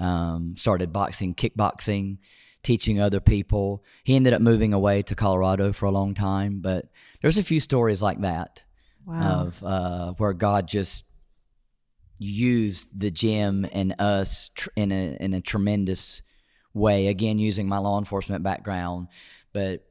um, started boxing, kickboxing, teaching other people. He ended up moving away to Colorado for a long time, but there's a few stories like that Wow. of uh, where God just used the gym and us tr- in a in a tremendous way. Again, using my law enforcement background, but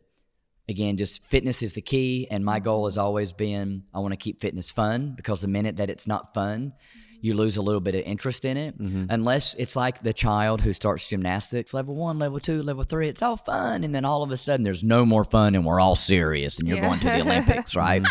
again, just fitness is the key. And my goal has always been I want to keep fitness fun because the minute that it's not fun, you lose a little bit of interest in it. Mm-hmm. Unless it's like the child who starts gymnastics, level one, level two, level three, it's all fun. And then all of a sudden there's no more fun and we're all serious and you're Yeah. going to the Olympics, right?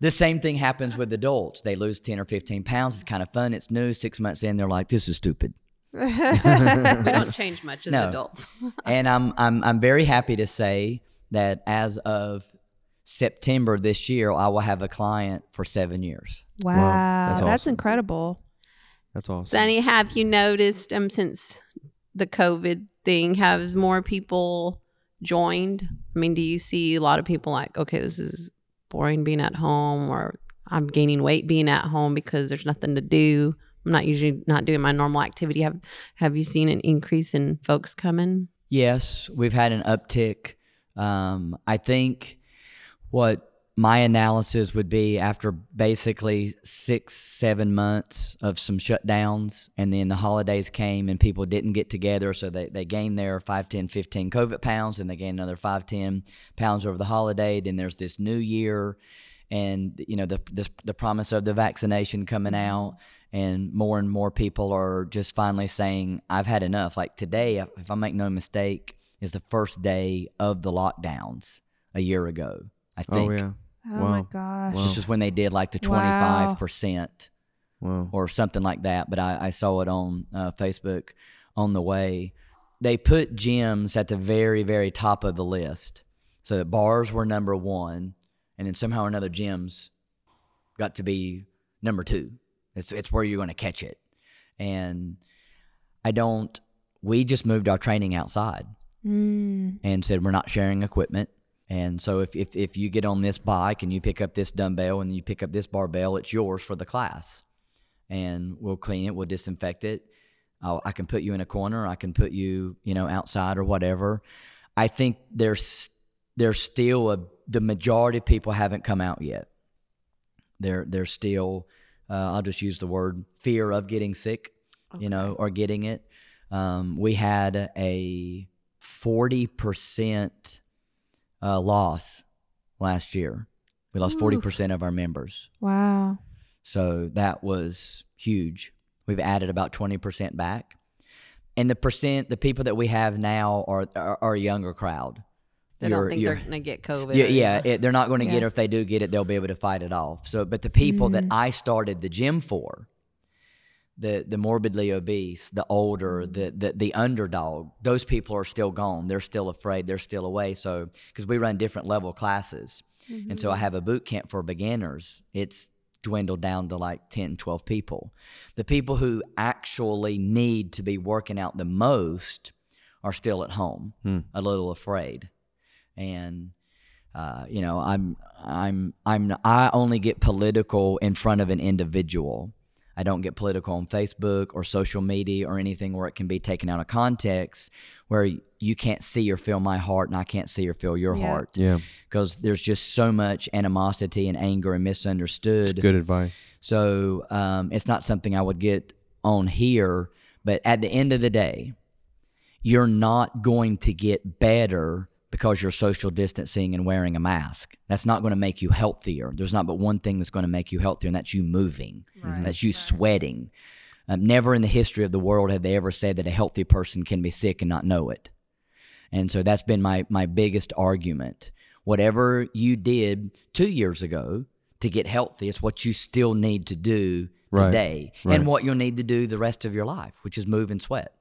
The same thing happens with adults. They lose 10 or 15 pounds. It's kind of fun. It's new. Six months in, they're like, this is stupid. we don't change much as No. adults. and I'm, I'm, I'm very happy to say that as of September this year, I will have a client for seven years. Wow. That's That's, awesome. incredible. That's awesome. Sonny, have you noticed um since the COVID thing, has more people joined? I mean, do you see a lot of people like, okay, this is boring being at home, or I'm gaining weight being at home because there's nothing to do. I'm not usually not doing my normal activity. Have Have you seen an increase in folks coming? Yes, we've had an uptick. Um, I think what my analysis would be after basically six, seven months of some shutdowns, and then the holidays came and people didn't get together, so they, they gained their 5, 10, 15 COVID pounds, and they gained another 5, 10 pounds over the holiday. Then there's this new year, and you know the the, the promise of the vaccination coming mm-hmm. out, and more and more people are just finally saying, "I've had enough." Like today, if I make no mistake, is the first day of the lockdowns a year ago. I think. Oh yeah. Oh Wow. my gosh. Wow. This is when they did like the 25% or something like that. But I, I saw it on uh, Facebook on the way. They put gyms at the very, very top of the list. So the bars were number one, and then somehow or another gyms got to be number two. It's, it's where you're going to catch it. And I don't, we just moved our training outside Mm. and said we're not sharing equipment. And so if, if, if you get on this bike and you pick up this dumbbell and you pick up this barbell, it's yours for the class. And we'll clean it, we'll disinfect it. I'll, I can put you in a corner, I can put you, you know, outside or whatever. I think there's there's still a the majority of people haven't come out yet. They're they're still uh, I'll just use the word fear of getting sick, you know, or getting it. Um, we had a forty percent uh, loss last year. We lost forty percent of our members, Wow. so that was huge. We've added about twenty percent back, and the percent the people that we have now are are, are a younger crowd. They You're- don't think they're gonna get COVID. yeah, or- yeah. It, they're not going to get it. If they do get it, they'll be able to fight it off. So, but the people that Mhm. I started the gym for, the the morbidly obese, the older, Mm-hmm. the the the underdog, those people are still gone. They're still afraid. They're still away. So, because we run different level classes, and so I have a boot camp for beginners. It's dwindled down to like 10, 12 people. The people who actually need to be working out the most are still at home, Hmm. a little afraid and uh, you know i'm i'm i'm i only get political in front of an individual i don't get political on facebook or social media or anything where it can be taken out of context where you can't see or feel my heart and i can't see or feel your Yeah. heart Yeah. because there's just so much animosity and anger and misunderstood Good advice. so um, it's not something I would get on here. But at the end of the day, you're not going to get better because you're social distancing and wearing a mask. That's not going to make you healthier. There's not but one thing that's going to make you healthier, and that's you moving. That's you sweating. Um, never in the history of the world have they ever said that a healthy person can be sick and not know it. And so that's been my my biggest argument. Whatever you did two years ago to get healthy, it's what you still need to do Right, today, right. and what you'll need to do the rest of your life, which is move and sweat.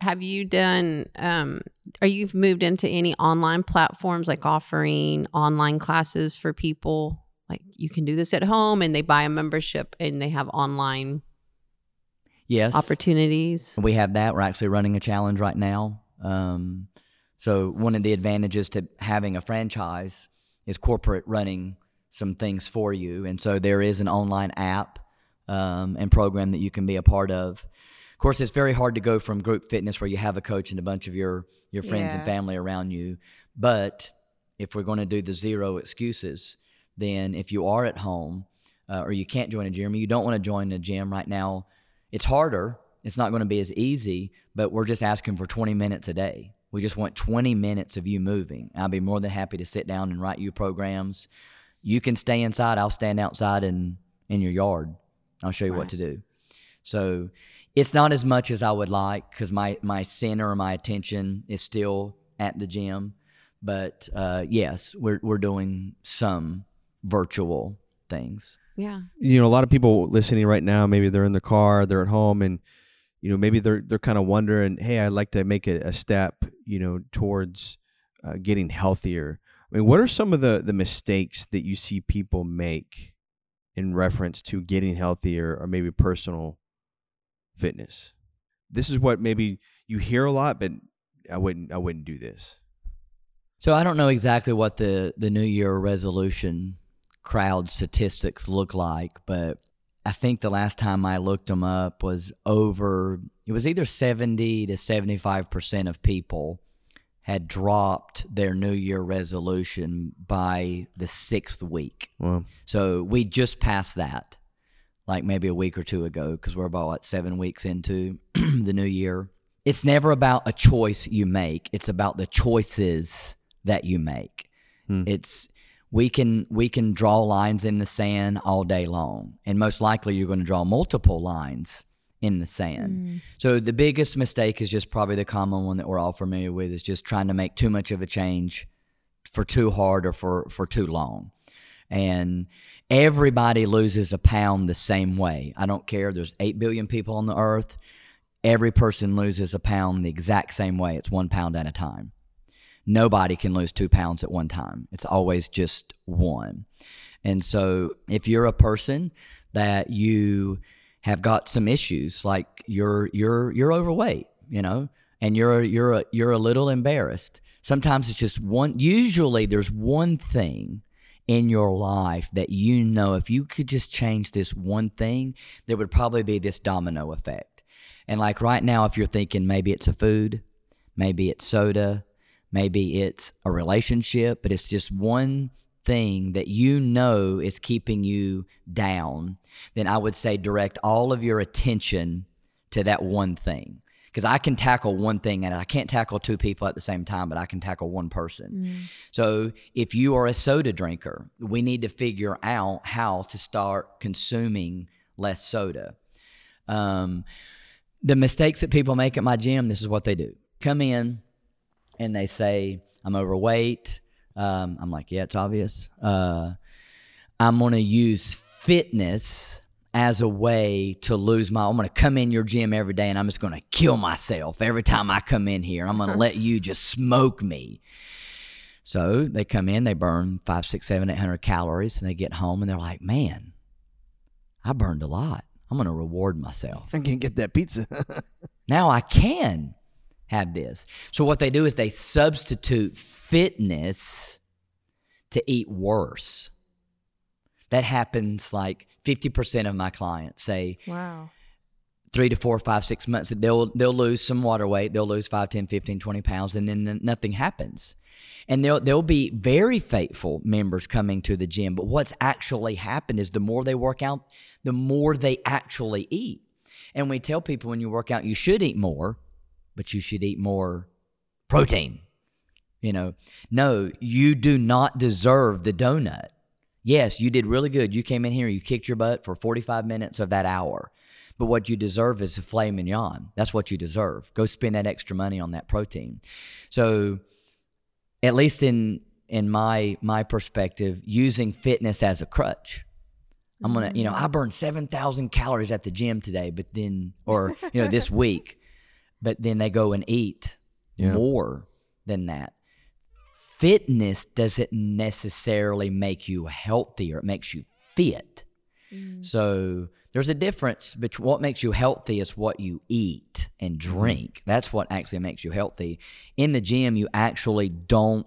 Have you done? Um, are you moved into any online platforms like offering online classes for people? Like you can do this at home, and they buy a membership, and they have online Yes, opportunities. We have that. We're actually running a challenge right now. Um, so one of the advantages to having a franchise is corporate running some things for you, and so there is an online app um, and program that you can be a part of. Of course, it's very hard to go from group fitness where you have a coach and a bunch of your your friends and family around you. But if we're going to do the zero excuses, then if you are at home uh, or you can't join a gym, or you don't want to join a gym right now, it's harder. It's not going to be as easy, but we're just asking for 20 minutes a day. We just want 20 minutes of you moving. I'll be more than happy to sit down and write you programs. You can stay inside. I'll stand outside in, in your yard. I'll show you what to do. So it's not as much as I would like because my, my center, my attention is still at the gym. But uh, yes, we're, we're doing some virtual things. Yeah. you know a lot of people listening right now maybe they're in the car they're at home and you know maybe they're they're kind of wondering hey i'd like to make a, a step you know towards uh, getting healthier i mean what are some of the the mistakes that you see people make in reference to getting healthier or maybe personal fitness this is what maybe you hear a lot but i wouldn't i wouldn't do this So I don't know exactly what the the New Year resolution crowd statistics look like, but I think the last time I looked them up was over. It was either seventy to seventy five percent of people had dropped their New Year resolution by the sixth week. Well, So we just passed that, like maybe a week or two ago, because we're about what, seven weeks into the new year. It's never about a choice you make; it's about the choices that you make. Hmm. It's we can we can draw lines in the sand all day long, and most likely you're going to draw multiple lines in the sand. Hmm. So the biggest mistake is just probably the common one that we're all familiar with is just trying to make too much of a change for too hard or for for too long and everybody loses a pound the same way. I don't care. There's 8 billion people on the earth. Every person loses a pound the exact same way. It's one pound at a time. Nobody can lose two pounds at one time. It's always just one. And so if you're a person that you have got some issues, like you're you're you're overweight, you know, and you're you're a, you're a little embarrassed. Sometimes it's just one. Usually, there's one thing in your life that you know if you could just change this one thing, there would probably be this domino effect. And like right now, if you're thinking maybe it's a food, maybe it's soda, maybe it's a relationship, but it's just one thing that you know is keeping you down, then I would say direct all of your attention to that one thing. Because I can tackle one thing and I can't tackle two people at the same time, but I can tackle one person. So if you are a soda drinker, we need to figure out how to start consuming less soda. Um, the mistakes that people make at my gym, this is what they do come in and they say, I'm overweight. Um, I'm like, yeah, it's obvious. Uh, I'm going to use fitness as a way to lose my. I'm going to come in your gym every day and I'm just going to kill myself every time I come in here. I'm going to let you just smoke me. So they come in, they burn five, six, seven, eight hundred calories, and they get home and they're like, man, I burned a lot. I'm going to reward myself. I can't get that pizza. Now I can have this. So what they do is they substitute fitness to eat worse. That happens like 50% of my clients say Wow. three to four, five, six months, they'll they'll lose some water weight, they'll lose 5, 10, 15, 20 pounds, and then nothing happens. And there'll there'll be very faithful members coming to the gym. But what's actually happened is the more they work out, the more they actually eat. And we tell people when you work out, you should eat more, but you should eat more protein. You know, no, you do not deserve the donut. Yes, you did really good. You came in here, you kicked your butt for 45 minutes of that hour. But what you deserve is a filet mignon. That's what you deserve. Go spend that extra money on that protein. So, at least in in my my perspective, using fitness as a crutch. I'm gonna, you know, mm-hmm. I burned seven thousand calories at the gym today, but then, or you know, this week, but then they go and eat Yeah. more than that. Fitness doesn't necessarily make you healthier; it makes you fit. Mm. So there's a difference between what makes you healthy is what you eat and mm-hmm. drink. That's what actually makes you healthy. In the gym, you actually don't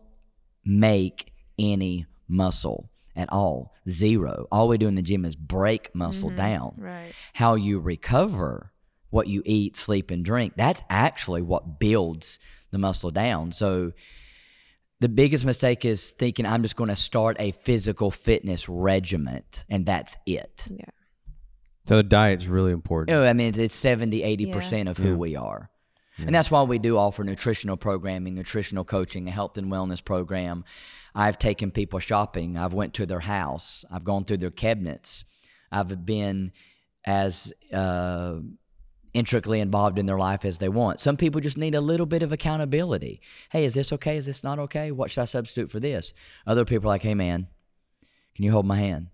make any muscle at all. Zero. All we do in the gym is break muscle mm-hmm. down. Right. How you recover what you eat, sleep, and drink, that's actually what builds the muscle down. So the biggest mistake is thinking I'm just going to start a physical fitness regiment and that's it. Yeah. so the diet's really important. You know, I mean, it's, it's 70, 80% of who we are. And that's why we do offer nutritional programming, nutritional coaching, a health and wellness program. I've taken people shopping. I've went to their house. I've gone through their cabinets. I've been as uh, intricately involved in their life as they want. Some people just need a little bit of accountability. Hey, is this okay? Is this not okay? What should I substitute for this? Other people are like, hey, man, can you hold my hand?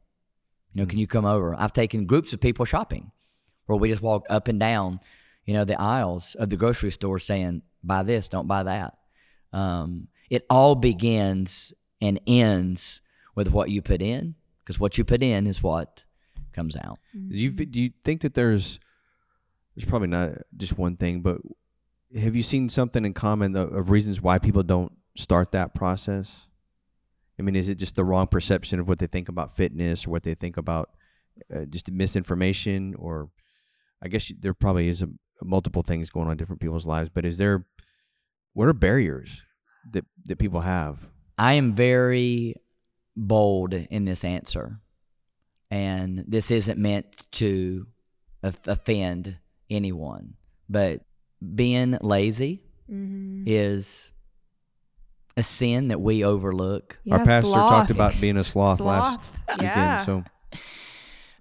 You know, can you come over? I've taken groups of people shopping where we just walk up and down, you know, the aisles of the grocery store saying, buy this, don't buy that. Um, it all begins and ends with what you put in, because what you put in is what comes out. Do you do you think that there's there's probably not just one thing, but have you seen something in common of, reasons why people don't start that process? I mean, is it just the wrong perception of what they think about fitness or what they think about uh, just misinformation? Or I guess there probably is a, multiple things going on in different people's lives, but is there, what are barriers that, that people have? I am very bold in this answer. And this isn't meant to offend anyone, but being lazy Mm-hmm. is a sin that we overlook. Our Yeah, pastor talked about being a sloth, last Sloth. weekend. Yeah. So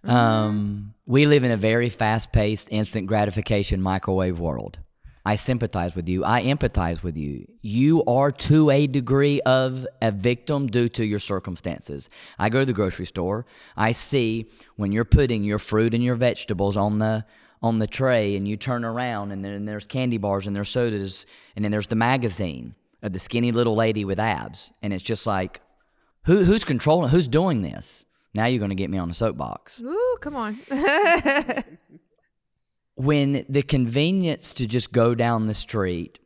Um, we live in a very fast paced, instant gratification microwave world. I sympathize with you. I empathize with you. You are to a degree of a victim due to your circumstances. I go to the grocery store. I see when you're putting your fruit and your vegetables on the on the tray and you turn around and then there's candy bars and there's sodas and then there's the magazine of the skinny little lady with abs and it's just like who who's controlling who's doing this? Now you're going to get me on the soapbox. Ooh, come on. when the convenience to just go down the street,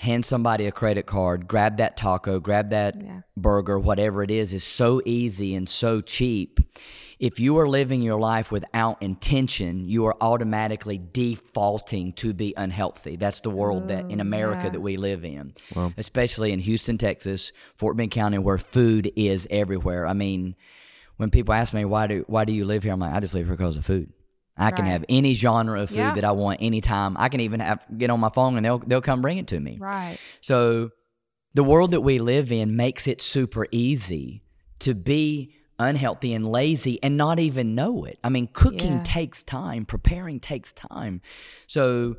hand somebody a credit card, grab that taco, grab that Yeah. burger, whatever it is, is so easy and so cheap. If you are living your life without intention, you are automatically defaulting to be unhealthy. That's the world that in Oh, America yeah. that we live in, especially in Houston, Texas, Fort Bend County, where food is everywhere. I mean, when people ask me why do why do you live here, I'm like, I just live here because of food. I can Right. have any genre of food Yeah. that I want anytime. I can even have get on my phone and they'll they'll come bring it to me. right. So the world that we live in makes it super easy to be unhealthy and lazy and not even know it. I mean, cooking Yeah. takes time, preparing takes time. So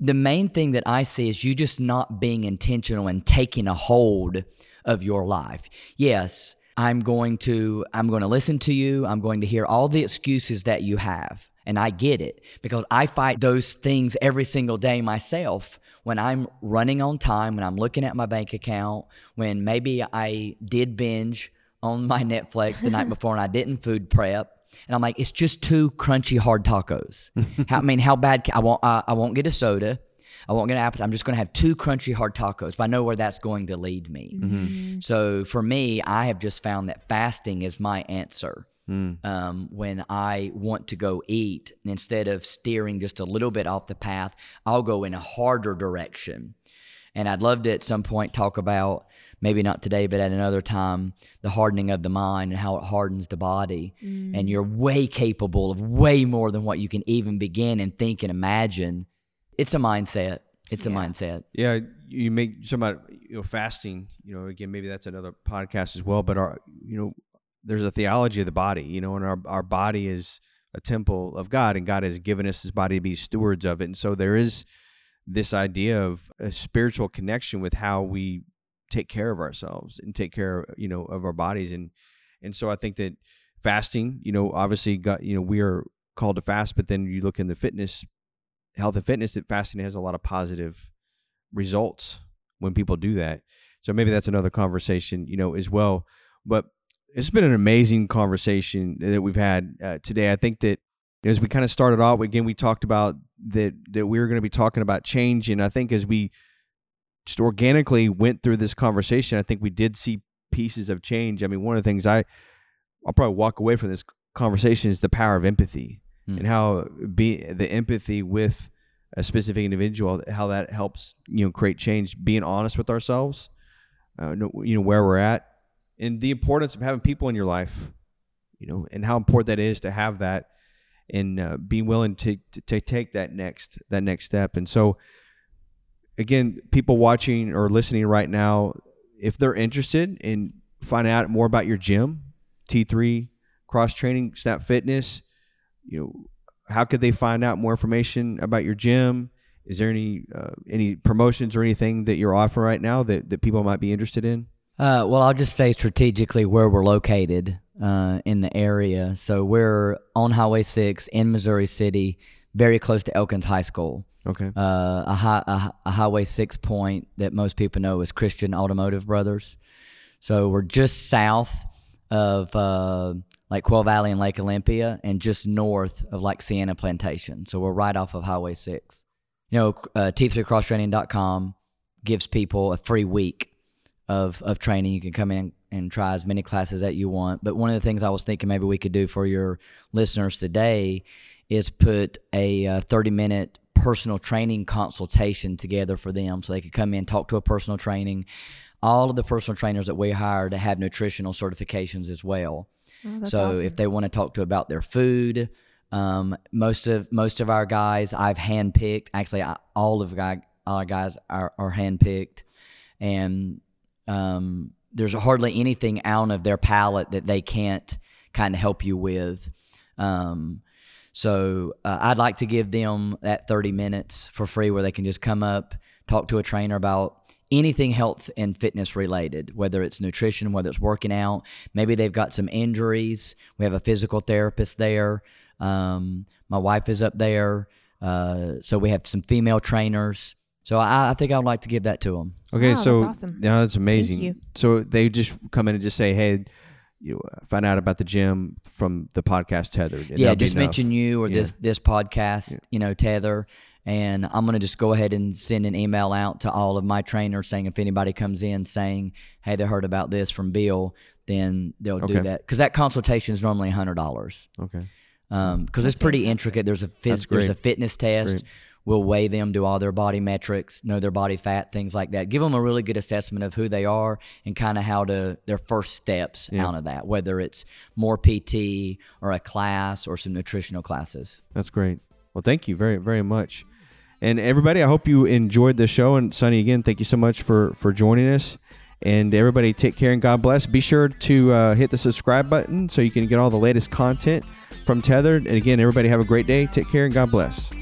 the main thing that I see is you just not being intentional and taking a hold of your life. Yes, I'm going to I'm going to listen to you. I'm going to hear all the excuses that you have. And I get it because I fight those things every single day myself when I'm running on time, when I'm looking at my bank account, when maybe I did binge on my Netflix the night before and I didn't food prep. And I'm like, it's just two crunchy hard tacos. how, I mean, how bad? Can, I won't. Uh, I won't get a soda. I won't get an appetite. I'm just going to have two crunchy hard tacos. But I know where that's going to lead me. Mm-hmm. So for me, I have just found that fasting is my answer. Mm. Um, when I want to go eat, instead of steering just a little bit off the path, I'll go in a harder direction. And I'd love to at some point talk about, maybe not today, but at another time, the hardening of the mind and how it hardens the body. And you're way capable of way more than what you can even begin and think and imagine. It's a mindset. It's a mindset. Yeah, you make some about you know fasting. You know, again, maybe that's another podcast as well. But our, you know, there's a theology of the body. You know, and our our body is a temple of God, and God has given us His body to be stewards of it. And so there is this idea of a spiritual connection with how we take care of ourselves and take care, you know, of our bodies. And and so I think that fasting, you know, obviously, got you know, we are called to fast, but then you look in the fitness health and fitness that fasting has a lot of positive results when people do that. So maybe that's another conversation, you know, as well. But it's been an amazing conversation that we've had uh, today. I think that as we kind of started off, again, we talked about that that we were going to be talking about change, and I think as we just organically went through this conversation, I think we did see pieces of change. I mean, one of the things I I'll probably walk away from this conversation is the power of empathy Mm. and how be the empathy with a specific individual, how that helps you know create change. Being honest with ourselves, uh, you know where we're at, and the importance of having people in your life, you know, and how important that is to have that, and uh, being willing to, to to take that next that next step. And so, again, people watching or listening right now, if they're interested in finding out more about your gym, T three cross training, Snap Fitness, you know, how could they find out more information about your gym? Is there any uh, any promotions or anything that you're offering right now that, that people might be interested in? Uh, well, I'll just say strategically where we're located uh, in the area. So we're on Highway 6 in Missouri City, very close to Elkins High School. Okay. Uh, a, hi- a, a Highway 6 point that most people know is Christian Automotive Brothers. So we're just south of uh, like Quail Valley and Lake Olympia and just north of like Sienna Plantation. So we're right off of Highway 6. You know, uh, T3crosstraining.com gives people a free week of of training. You can come in and try as many classes that you want. But one of the things I was thinking maybe we could do for your listeners today is put a uh, 30 minute personal training consultation together for them so they could come in talk to a personal training all of the personal trainers that we hire to have nutritional certifications as well Oh, so awesome. if they want to talk to about their food um, most of most of our guys i've handpicked actually I, all of guy, our guys are, are handpicked and um, there's hardly anything out of their palette that they can't kind of help you with um, so uh, I'd like to give them that 30 minutes for free where they can just come up, talk to a trainer about anything health and fitness related, whether it's nutrition, whether it's working out. Maybe they've got some injuries. We have a physical therapist there. Um, my wife is up there. Uh, so we have some female trainers. So I, I think I would like to give that to them. Okay, Wow, so that's awesome. yeah, that's amazing. you. So they just come in and just say, "Hey, you uh, find out about the gym from the podcast tethered." and yeah, that'll be just enough. mention you or Yeah. this this podcast, you know, Tether, and I'm gonna just go ahead and send an email out to all of my trainers saying if anybody comes in saying, "Hey, they heard about this from Bill," then they'll Okay. do that because that consultation is normally hundred dollars Okay. because it's pretty intricate. There's a That's phys- there's a great. fitness test. great. We'll weigh them, do all their body metrics, know their body fat, things like that. Give them a really good assessment of who they are and kind of how to their first steps Yeah. out of that, whether it's more PT or a class or some nutritional classes. That's great. Well, thank you very, very much. And everybody, I hope you enjoyed the show. And Sonny, again, thank you so much for for joining us. And everybody, take care and God bless. Be sure to uh, hit the subscribe button so you can get all the latest content from Tethered. And again, everybody, have a great day. Take care and God bless.